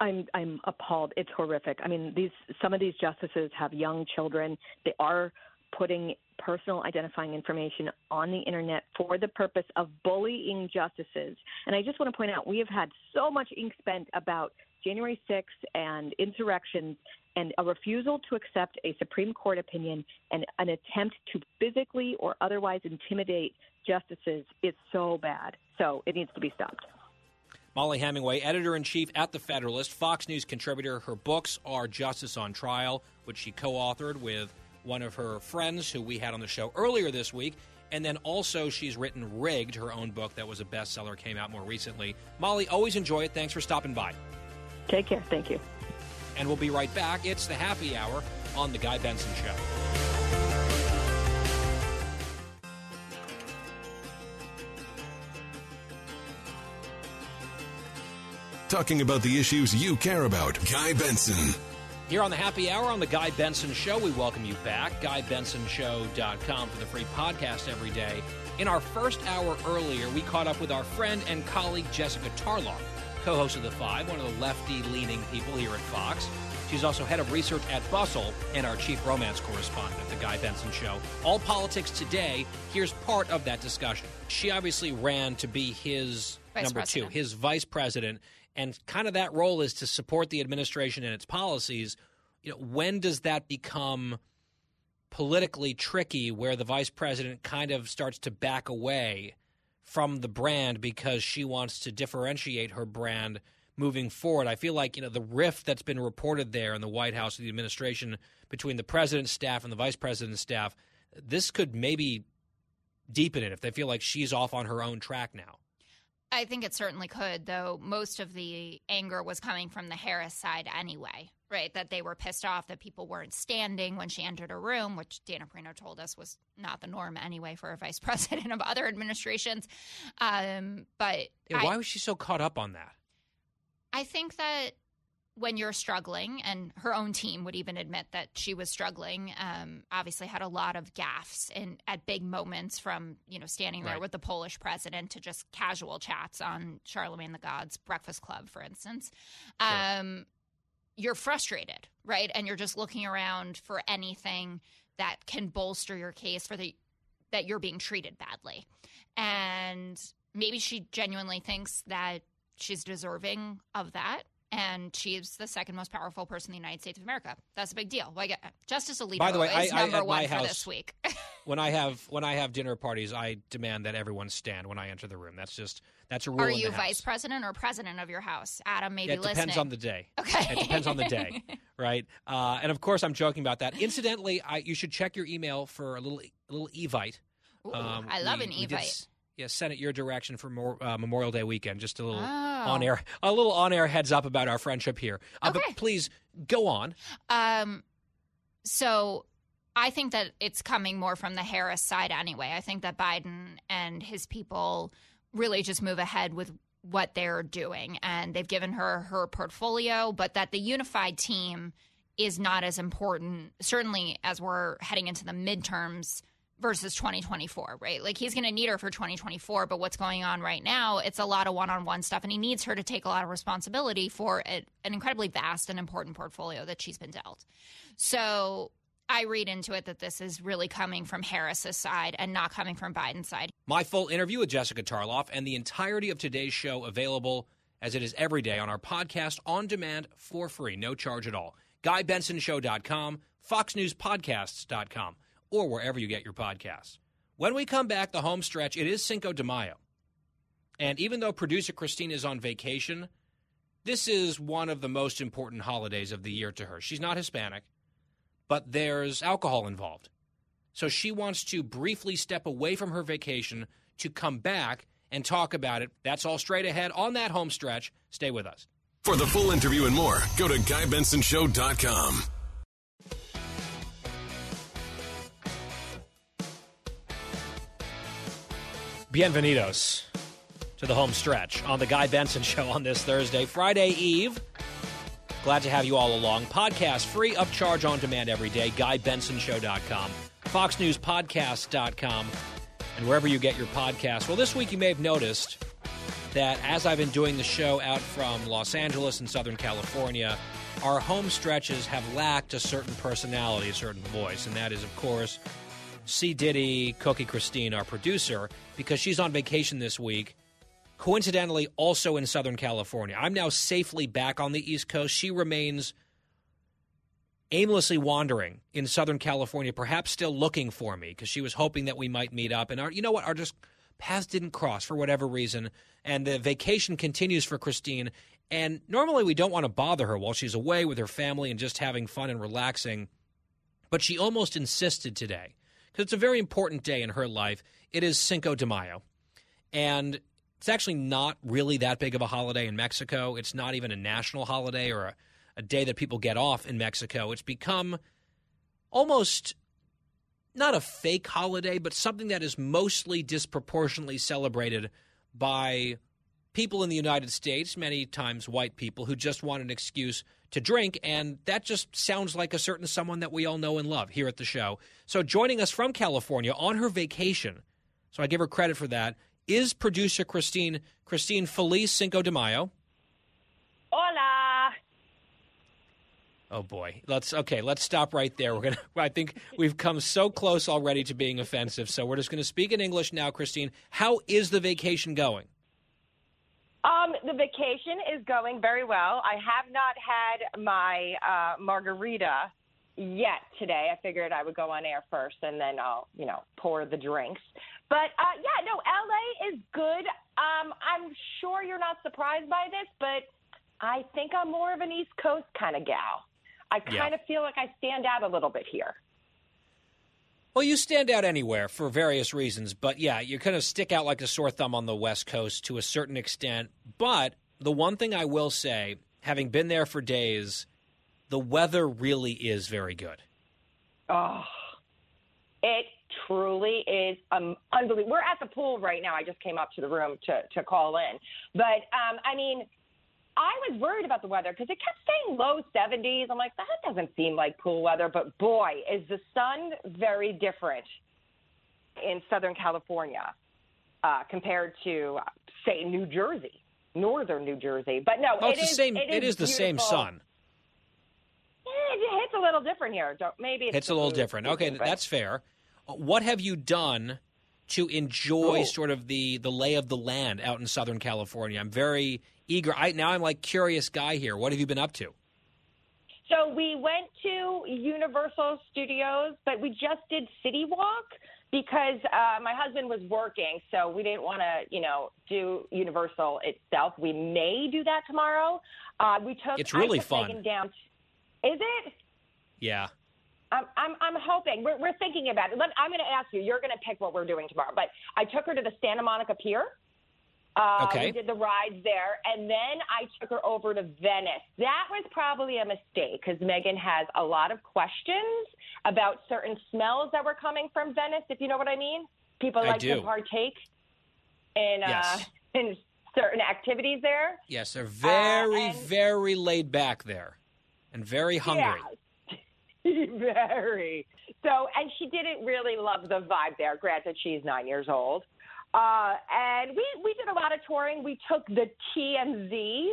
S9: I'm I'm appalled. It's horrific. I mean, these some of these justices have young children. They are putting personal identifying information on the internet for the purpose of bullying justices. And I just want to point out we have had so much ink spent about January 6th and insurrections and a refusal to accept a Supreme Court opinion and an attempt to physically or otherwise intimidate justices is so bad. So it needs to be stopped.
S1: Mollie Hemingway, editor in chief at The Federalist, Fox News contributor. Her books are Justice on Trial, which she co authored with one of her friends who we had on the show earlier this week. And then also, she's written Rigged, her own book that was a bestseller, came out more recently. Mollie, always enjoy it. Thanks for stopping by.
S9: Take care. Thank you.
S1: And we'll be right back. It's the happy hour on The Guy Benson Show.
S2: Talking about the issues you care about. Guy Benson.
S1: Here on the Happy Hour on The Guy Benson Show, we welcome you back. GuyBensonShow.com for the free podcast every day. In our first hour earlier, we caught up with our friend and colleague Jessica Tarlov, co host of The Five, one of the lefty leaning people here at Fox. She's also head of research at Bustle and our chief romance correspondent at The Guy Benson Show. All politics today. Here's part of that discussion. She obviously ran to be his
S3: Vice
S1: number
S3: president.
S1: two, his vice president, and kind of that role is to support the administration and its policies. You know, when does that become politically tricky where the vice president kind of starts to back away from the brand because she wants to differentiate her brand moving forward. I feel like, you know, the rift that's been reported there in the White House and the administration between the president's staff and the vice president's staff, this could maybe deepen it if they feel like she's off on her own track now.
S3: I think it certainly could, though most of the anger was coming from the Harris side anyway, right? That they were pissed off that people weren't standing when she entered a room, which Dana Perino told us was not the norm anyway for a vice *laughs* president of other administrations. Um, but
S1: Yeah,
S3: I-
S1: why was she so caught up on that?
S3: I think that when you're struggling, and her own team would even admit that she was struggling. Um, obviously, had a lot of gaffes and at big moments, from you know standing there
S10: Right.
S3: with the Polish president to just casual chats on Charlemagne the God's Breakfast Club, for instance. Um, you're frustrated, right? And you're just looking around for anything that can bolster your case for the that you're being treated badly. And maybe she genuinely thinks that she's deserving of that. And she's the second most powerful person in the United States of America. That's a big deal. Like Justice Alito
S1: By the way,
S3: is
S1: I- I-
S3: number one
S1: my
S3: for
S1: house-
S3: this week. *laughs*
S1: When I have when I have dinner parties, I demand that everyone stand when I enter the room. That's just that's a rule.
S3: Are you
S1: house.
S3: vice president or president of your house? Adam maybe
S1: Yeah, it
S3: listening.
S1: depends on the day.
S3: Okay.
S1: It depends on the day, *laughs* right? Uh, and of course, I'm joking about that. Incidentally, I, you should check your email for a little a little evite.
S3: Ooh, I love an
S1: we did
S3: Evite.
S1: Yeah, send it your direction for more, uh, Memorial Day weekend. Just a little
S3: Oh.
S1: on air, a little on air heads up about our friendship here. Uh, But please go on.
S3: Um, so I think that it's coming more from the Harris side anyway. I think that Biden and his people really just move ahead with what they're doing, and they've given her her portfolio, but that the unified team is not as important, certainly as we're heading into the midterms versus 2024, right? Like he's going to need her for 2024, but what's going on right now, it's a lot of one on one stuff, and he needs her to take a lot of responsibility for an incredibly vast and important portfolio that she's been dealt. So I read into it that this is really coming from Harris's side and not coming from Biden's side.
S1: My full interview with Jessica Tarlov and the entirety of today's show available as it is every day on our podcast on demand for free, no charge at all. GuyBensonShow.com, FoxNewsPodcasts.com, or wherever you get your podcasts. When we come back, the home stretch, it is Cinco de Mayo. And even though producer Christine is on vacation, this is one of the most important holidays of the year to her. She's not Hispanic, but there's alcohol involved. So she wants to briefly step away from her vacation to come back and talk about it. That's all straight ahead on that home stretch. Stay with us.
S2: For the full interview and more, go to GuyBensonShow.com.
S1: Bienvenidos to the home stretch on the Guy Benson Show on this Thursday, Friday Eve. Glad to have you all along. Podcast free of charge on demand every day. GuyBensonShow.com, FoxNewsPodcast.com, and wherever you get your podcast. Well, this week you may have noticed that as I've been doing the show out from Los Angeles and Southern California, our home stretches have lacked a certain personality, a certain voice, and that is, of course, C. Diddy, Cookie Christine, our producer, because she's on vacation this week. Coincidentally, also in Southern California. I'm now safely back on the East Coast. She remains aimlessly wandering in Southern California, perhaps still looking for me because she was hoping that we might meet up. And our, you know what? Our just paths didn't cross for whatever reason. And the vacation continues for Christine. And normally we don't want to bother her while she's away with her family and just having fun and relaxing. But she almost insisted today because it's a very important day in her life. It is Cinco de Mayo. And it's actually not really that big of a holiday in Mexico. It's not even a national holiday or a, a day that people get off in Mexico. It's become almost not a fake holiday, but something that is mostly disproportionately celebrated by people in the United States, many times white people, who just want an excuse to drink. And that just sounds like a certain someone that we all know and love here at the show. So joining us from California on her vacation, so I give her credit for that, is producer Christine. Christine Feliz Cinco de Mayo.
S10: Hola.
S1: Oh boy. Let's okay, let's stop right there. We're going *laughs* to I think we've come so close already to being offensive. So we're just going to speak in English now, Christine. How is the vacation going?
S10: Um, the vacation is going very well. I have not had my uh, margarita yet today. I figured I would go on air first and then I'll, you know, pour the drinks. But uh, yeah, no, LA is good. Um, I'm sure you're not surprised by this, but I think I'm more of an East Coast kind of gal. I
S1: Yeah.
S10: kind of feel like I stand out a little bit here.
S1: Well, you stand out anywhere for various reasons, but yeah, you kind of stick out like a sore thumb on the West Coast to a certain extent. But the one thing I will say, having been there for days, the weather really is very good.
S10: Oh, it truly is um, unbelievable. We're at the pool right now. I just came up to the room to, to call in. But, um, I mean, I was worried about the weather because it kept saying low 70s. I'm like, that doesn't seem like cool weather. But boy, is the sun very different in Southern California uh, compared to, say, New Jersey, northern New Jersey. But no,
S1: Oh,
S10: it
S1: it's the
S10: is-
S1: same.
S10: It
S1: It
S10: is
S1: is the same sun.
S10: Eh, It hits a little different here. Don't, maybe it's,
S1: It's a little different. Okay,
S10: but-
S1: that's fair. What have you done to enjoy
S10: Oh.
S1: sort of the the lay of the land out in Southern California? I'm very eager. I now I'm like curious guy here. What have you been up to?
S10: So we went to Universal Studios, but we just did City Walk because uh, my husband was working, so we didn't want to, you know, do Universal itself. We may do that tomorrow. Uh, we took.
S1: It's really
S10: took
S1: fun.
S10: Down. Is it?
S1: Yeah.
S10: I'm, I'm, I'm hoping. We're, we're thinking about it. Let, I'm going to ask you. You're going to pick what we're doing tomorrow. But I took her to the Santa Monica Pier. Uh,
S1: Okay.
S10: We did the rides there, and then I took her over to Venice. That was probably a mistake because Megan has a lot of questions about certain smells that were coming from Venice. If you know what I mean, people
S1: I
S10: like
S1: do.
S10: to partake in uh, *laughs* in certain activities there.
S1: Yes,
S10: Uh,
S1: they're very very laid back there, and very hungry. *laughs*
S10: Very. So, and she didn't really love the vibe there. Granted, she's nine years old. Uh, and we, we did a lot of touring. We took the TMZ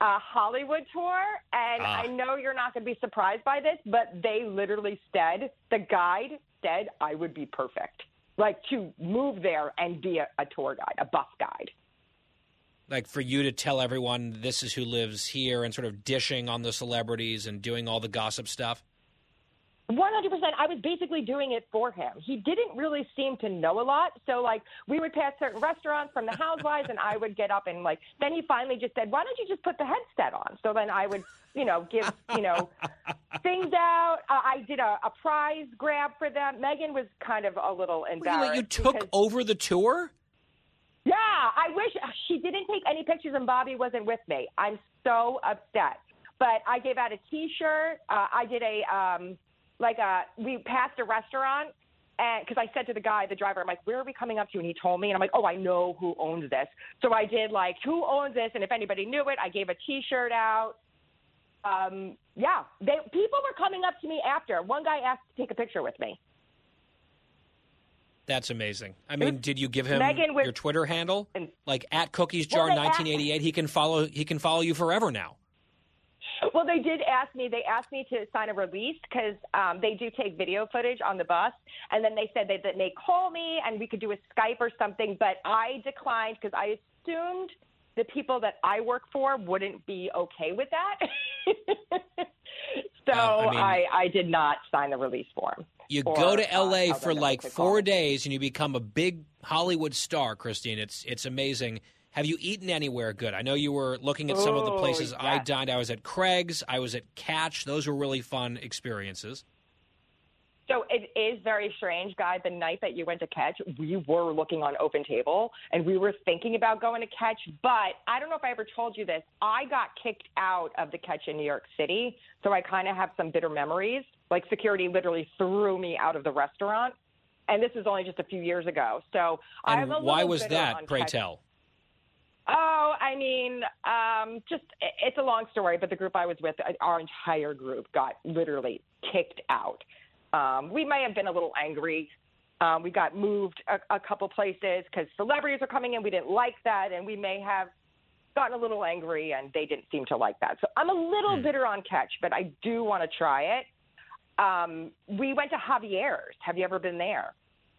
S10: uh, Hollywood tour. And
S11: Ah.
S10: I know you're not going to be surprised by this, but they literally said, the guide said I would be perfect. Like to move there and be a, a tour guide, a bus guide.
S1: Like for you to tell everyone this is who lives here and sort of dishing on the celebrities and doing all the gossip stuff.
S10: One hundred percent. I was basically doing it for him. He didn't really seem to know a lot. So like we would pass certain restaurants from the Housewives, and I would get up and like. Then he finally just said, "Why don't you just put the headset on?" So then I would, you know, give you know *laughs* things out. Uh, I did a, a prize grab for them. Megan was kind of a little embarrassed.
S1: Really, you took
S10: because-
S1: over the tour?
S10: yeah, I wish she didn't take any pictures and Bobby wasn't with me. I'm so upset. But I gave out a T-shirt. Uh, I did a um, like a we passed a restaurant and because I said to the guy, the driver, I'm like, where are we coming up to? And he told me, and I'm like, oh, I know who owns this. So I did like who owns this, and if anybody knew it, I gave a T-shirt out. Um, yeah, they people were coming up to me after. One guy asked to take a picture with me.
S1: That's amazing. I mean, did you give him
S10: Megan was-
S1: your Twitter handle? Like at Cookies Jar
S10: Well, they asked-
S1: 1988. He can follow. He can follow you forever now.
S10: Well, they did ask me. They asked me to sign a release because um, they do take video footage on the bus, and then they said that they may call me and we could do a Skype or something. But I declined because I assumed the people that I work for wouldn't be okay with that. *laughs* so
S1: I mean-
S10: I, I did not sign the release form.
S1: You
S10: Or,
S1: go to
S10: uh,
S1: LA for like four days and you become a big Hollywood star, Christine. It's it's amazing. Have you eaten anywhere good? I know you were looking at some of the
S10: Oh,
S1: places I dined. I was at Craig's. I was at Catch. Those were really fun experiences.
S10: So it is very strange, Guy. The night that you went to catch, we were looking on Open Table and we were thinking about going to catch. But I don't know if I ever told you this. I got kicked out of the catch in New York City. So I kind of have some bitter memories. Like security literally threw me out of the restaurant. And this was only just a few years ago. So I'm
S1: And
S10: a
S1: why was that? Pray
S10: Catch.
S1: tell.
S10: Oh, I mean, um, just it's a long story, but the group I was with, uh, our entire group got literally kicked out. Um, we may have been a little angry. Um, we got moved a, a couple places because celebrities are coming in. We didn't like that, and we may have gotten a little angry, and they didn't seem to like that. So I'm a little bitter on Catch, but I do want to try it. Um, we went to Javier's. Have you ever been there?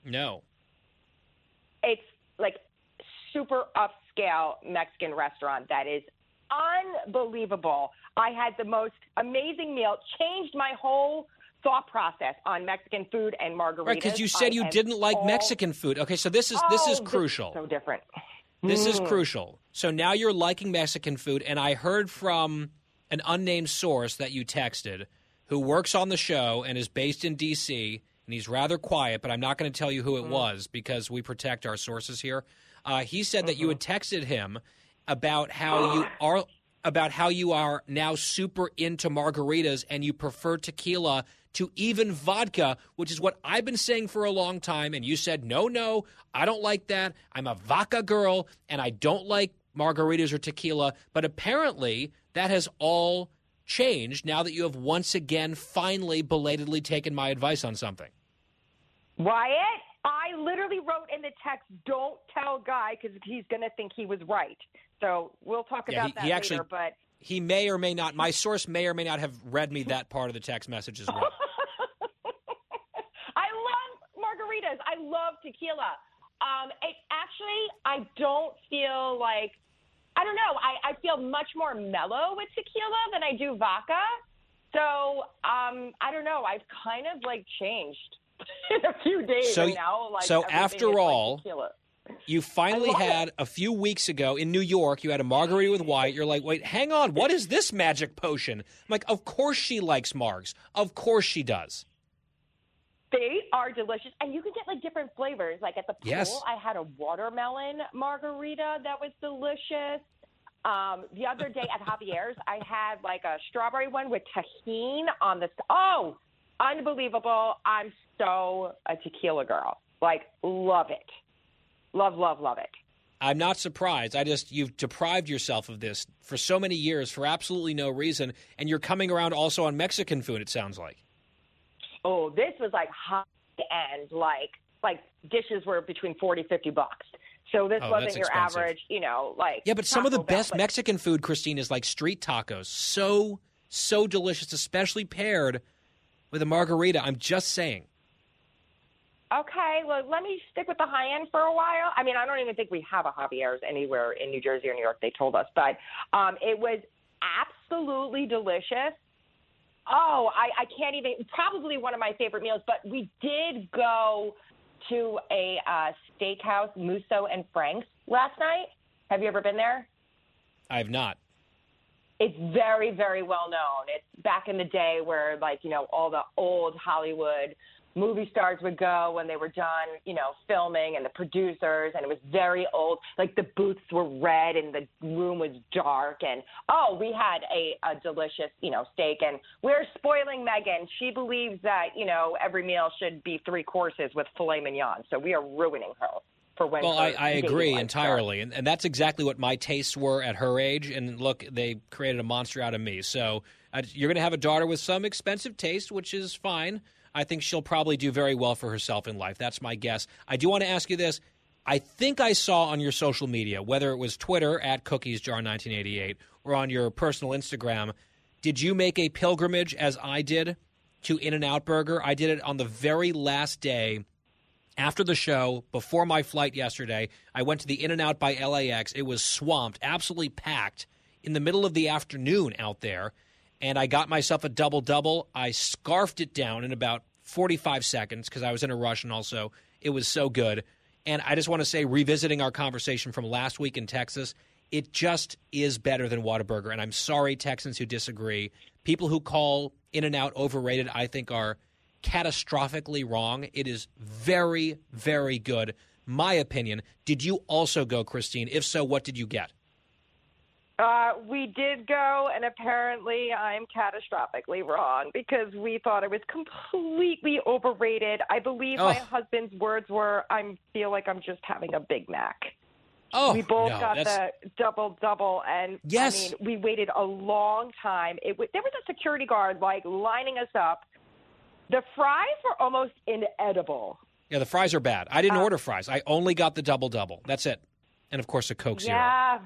S1: No.
S10: it's like super upscale Mexican restaurant that is unbelievable. I had the most amazing meal, changed my whole thought process on Mexican food and margaritas.
S1: Right, because you said you didn't like
S10: all-
S1: Mexican food. Okay, so this is this is
S10: Oh,
S1: crucial.
S10: So different.
S1: This is
S10: Mm.
S1: crucial. So now you're liking Mexican food, and I heard from an unnamed source that you texted who works on the show and is based in D.C. and he's rather quiet, but I'm not going to tell you who
S10: Mm.
S1: it was because we protect our sources here. Uh, he said that you had texted him about how you *gasps* are about how you are now super into margaritas and you prefer tequila to even vodka, which is what I've been saying for a long time. And you said, no, no, I don't like that. I'm a vodka girl and I don't like margaritas or tequila. But apparently, that has all changed now that you have once again finally belatedly taken my advice on something.
S10: Wyatt, I literally wrote in the text, "Don't tell Guy because he's going to think he was right." So we'll talk
S1: Yeah,
S10: about
S1: he-
S10: that
S1: he actually-
S10: later. But
S1: He may or may not, my source may or may not have read me that part of the text message as well. *laughs*
S10: I love margaritas. I love tequila. Um, it actually, I don't feel like I don't know. I, I feel much more mellow with tequila than I do vodka. So um, I don't know. I've kind of like changed *laughs* in a few days
S1: So-
S10: now. Like
S1: so after
S10: like,
S1: all,
S10: tequila.
S1: You finally had a few weeks ago in New York, you had a margarita with Wyatt. You're like, wait, hang on, what is this magic potion? I'm like, of course she likes margs. Of course she does.
S10: They are delicious, and you can get like different flavors. Like at the pool,
S1: Yes.
S10: I had a watermelon margarita that was delicious. Um, the other day at Javier's, I had like a strawberry one with Tajín on the. Oh, unbelievable! I'm so a tequila girl. Like, love it. Love, love, love it.
S1: I'm not surprised. I just, you've deprived yourself of this for so many years for absolutely no reason. And you're coming around also on Mexican food, it sounds like.
S10: Oh, this was like high end, like like dishes were between 40, 50 bucks. So this
S1: Oh,
S10: wasn't your average, you know, like
S1: Yeah, but some of the best Mexican food, Christine, is like street tacos. So, so delicious, especially paired with a margarita. I'm just saying.
S10: Okay, well, let me stick with the high end for a while. I mean, I don't even think we have a Javier's anywhere in New Jersey or New York. They told us, but um, it was absolutely delicious. Oh, I, I can't even. Probably one of my favorite meals. But we did go to a uh, steakhouse, Musso and Frank's, last night. Have you ever been there?
S1: I have not.
S10: It's very, very well known. It's back in the day where, like, you know, all the old Hollywood movie stars would go when they were done, you know, filming and the producers, and it was very old. Like, the booths were red and the room was dark. And, oh, we had a, a delicious, you know, steak. And we're spoiling Megan. She believes that, you know, every meal should be three courses with filet mignon. So we are ruining her for when
S1: Well, I, I agree entirely, and, and that's exactly what my tastes were at her age. And look, they created a monster out of me. So uh, you're going to have a daughter with some expensive taste, which is fine. I think she'll probably do very well for herself in life. That's my guess. I do want to ask you this. I think I saw on your social media, whether it was Twitter at cookiesjar1988 or on your personal Instagram, did you make a pilgrimage as I did to In N Out Burger? I did it on the very last day after the show, before my flight yesterday, I went to the In N Out by LAX. It was swamped, absolutely packed in the middle of the afternoon out there. And I got myself a double double. I scarfed it down in about 45 seconds because I was in a rush and also it was so good. And I just want to say, revisiting our conversation from last week in Texas, it just is better than Whataburger. And I'm sorry, Texans who disagree. People who call In N Out overrated, I think, are catastrophically wrong. It is very, very good. My opinion. Did you also go, Christine? If so, what did you get?
S10: Uh, we did go, and apparently I'm catastrophically wrong because we thought it was completely overrated. I believe my
S1: Oh.
S10: husband's words were, "I feel like I'm just having a Big Mac."
S1: Oh,
S10: we both
S1: no,
S10: got
S1: that's-
S10: the double double, and
S1: Yes.
S10: I mean, we waited a long time. It w- there was a security guard like lining us up. The fries were almost inedible.
S1: Yeah, the fries are bad. I didn't order fries. I only got the double double. That's it. And of course, a Coke Zero.
S10: Yeah.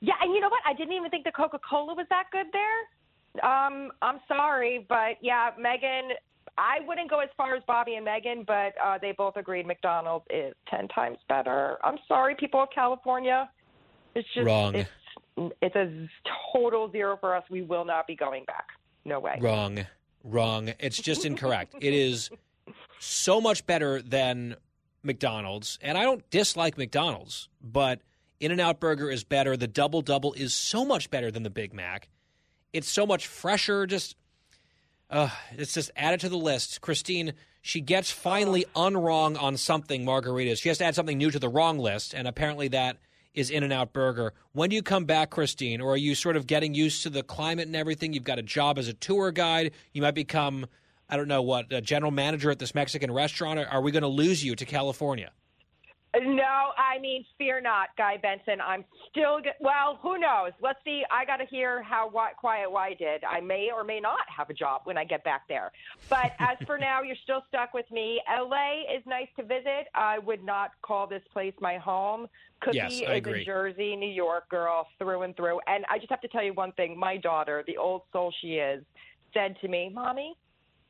S10: Yeah, and you know what? I didn't even think the Coca Cola was that good there. Um, I'm sorry, but yeah, Megan. I wouldn't go as far as Bobby and Megan, but uh, they both agreed McDonald's is ten times better. I'm sorry, people of California. It's just
S1: Wrong.
S10: It's, it's a total zero for us. We will not be going back. No way.
S1: Wrong. Wrong. It's just incorrect. it is so much better than McDonald's. And I don't dislike McDonald's, but In N Out Burger is better. The double double is so much better than the Big Mac. It's so much fresher. Just Uh, it's just added to the list. Christine, she gets finally unwrong on something margaritas. She has to add something new to the wrong list, and apparently that is In N Out Burger. When do you come back, Christine? Or are you sort of getting used to the climate and everything? You've got a job as a tour guide. You might become, I don't know what, a general manager at this Mexican restaurant. Are we going to lose you to California?
S10: No, I mean, fear not, Guy Benson. I'm still get, well. Who knows? Let's see. I got to hear how what Quiet Y did. I may or may not have a job when I get back there. But as for now, you're still stuck with me. LA is nice to visit. I would not call this place my home. Cookie
S1: Yes,
S10: is
S1: agree.
S10: a Jersey, New York girl through and through. And I just have to tell you one thing. My daughter, the old soul she is, said to me, "Mommy,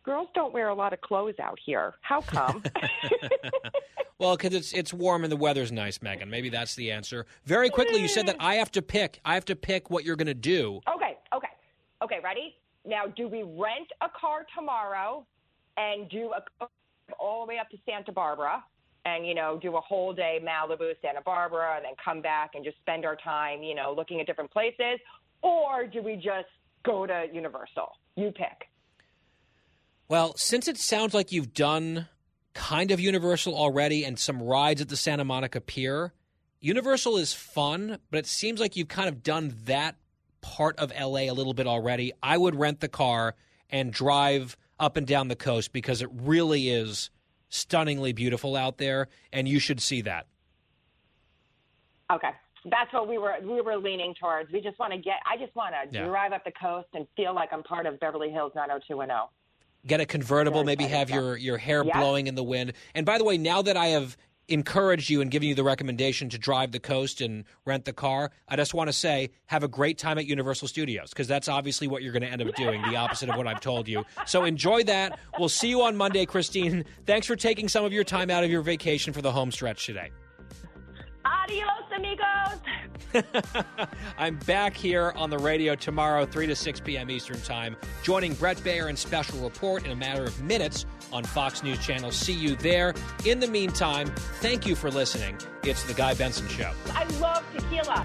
S10: girls don't wear a lot of clothes out here. How come?" *laughs* *laughs*
S1: Well, because it's it's warm and the weather's nice, Megan. Maybe that's the answer. Very quickly, you said that I have to pick. I have to pick what you're going to do.
S10: Okay, okay, okay. Ready? Now, do we rent a car tomorrow and do a all the way up to Santa Barbara, and you know, do a whole day Malibu, Santa Barbara, and then come back and just spend our time, you know, looking at different places, or do we just go to Universal? You pick.
S1: Well, since it sounds like you've done kind of Universal already and some rides at the Santa Monica Pier, Universal is fun, but it seems like you've kind of done that part of LA a little bit already. I would rent the car and drive up and down the coast because it really is stunningly beautiful out there, and you should see that.
S10: Okay. That's what we were we were leaning towards. We just want to get. I just want to
S1: Yeah.
S10: drive up the coast and feel like I'm part of Beverly Hills 90210.
S1: Get a convertible, maybe have your, your hair
S10: Yeah.
S1: blowing in the wind. And by the way, now that I have encouraged you and given you the recommendation to drive the coast and rent the car, I just want to say have a great time at Universal Studios because that's obviously what you're going to end up doing, the opposite of what I've told you. So enjoy that. We'll see you on Monday, Christine. Thanks for taking some of your time out of your vacation for the home stretch today.
S10: Adios, amigos. *laughs*
S1: I'm back here on the radio tomorrow, 3 to 6 p.m. Eastern Time, joining Bret Baier in Special Report in a matter of minutes on Fox News Channel. See you there. In the meantime, thank you for listening. It's The Guy Benson Show.
S10: I love tequila.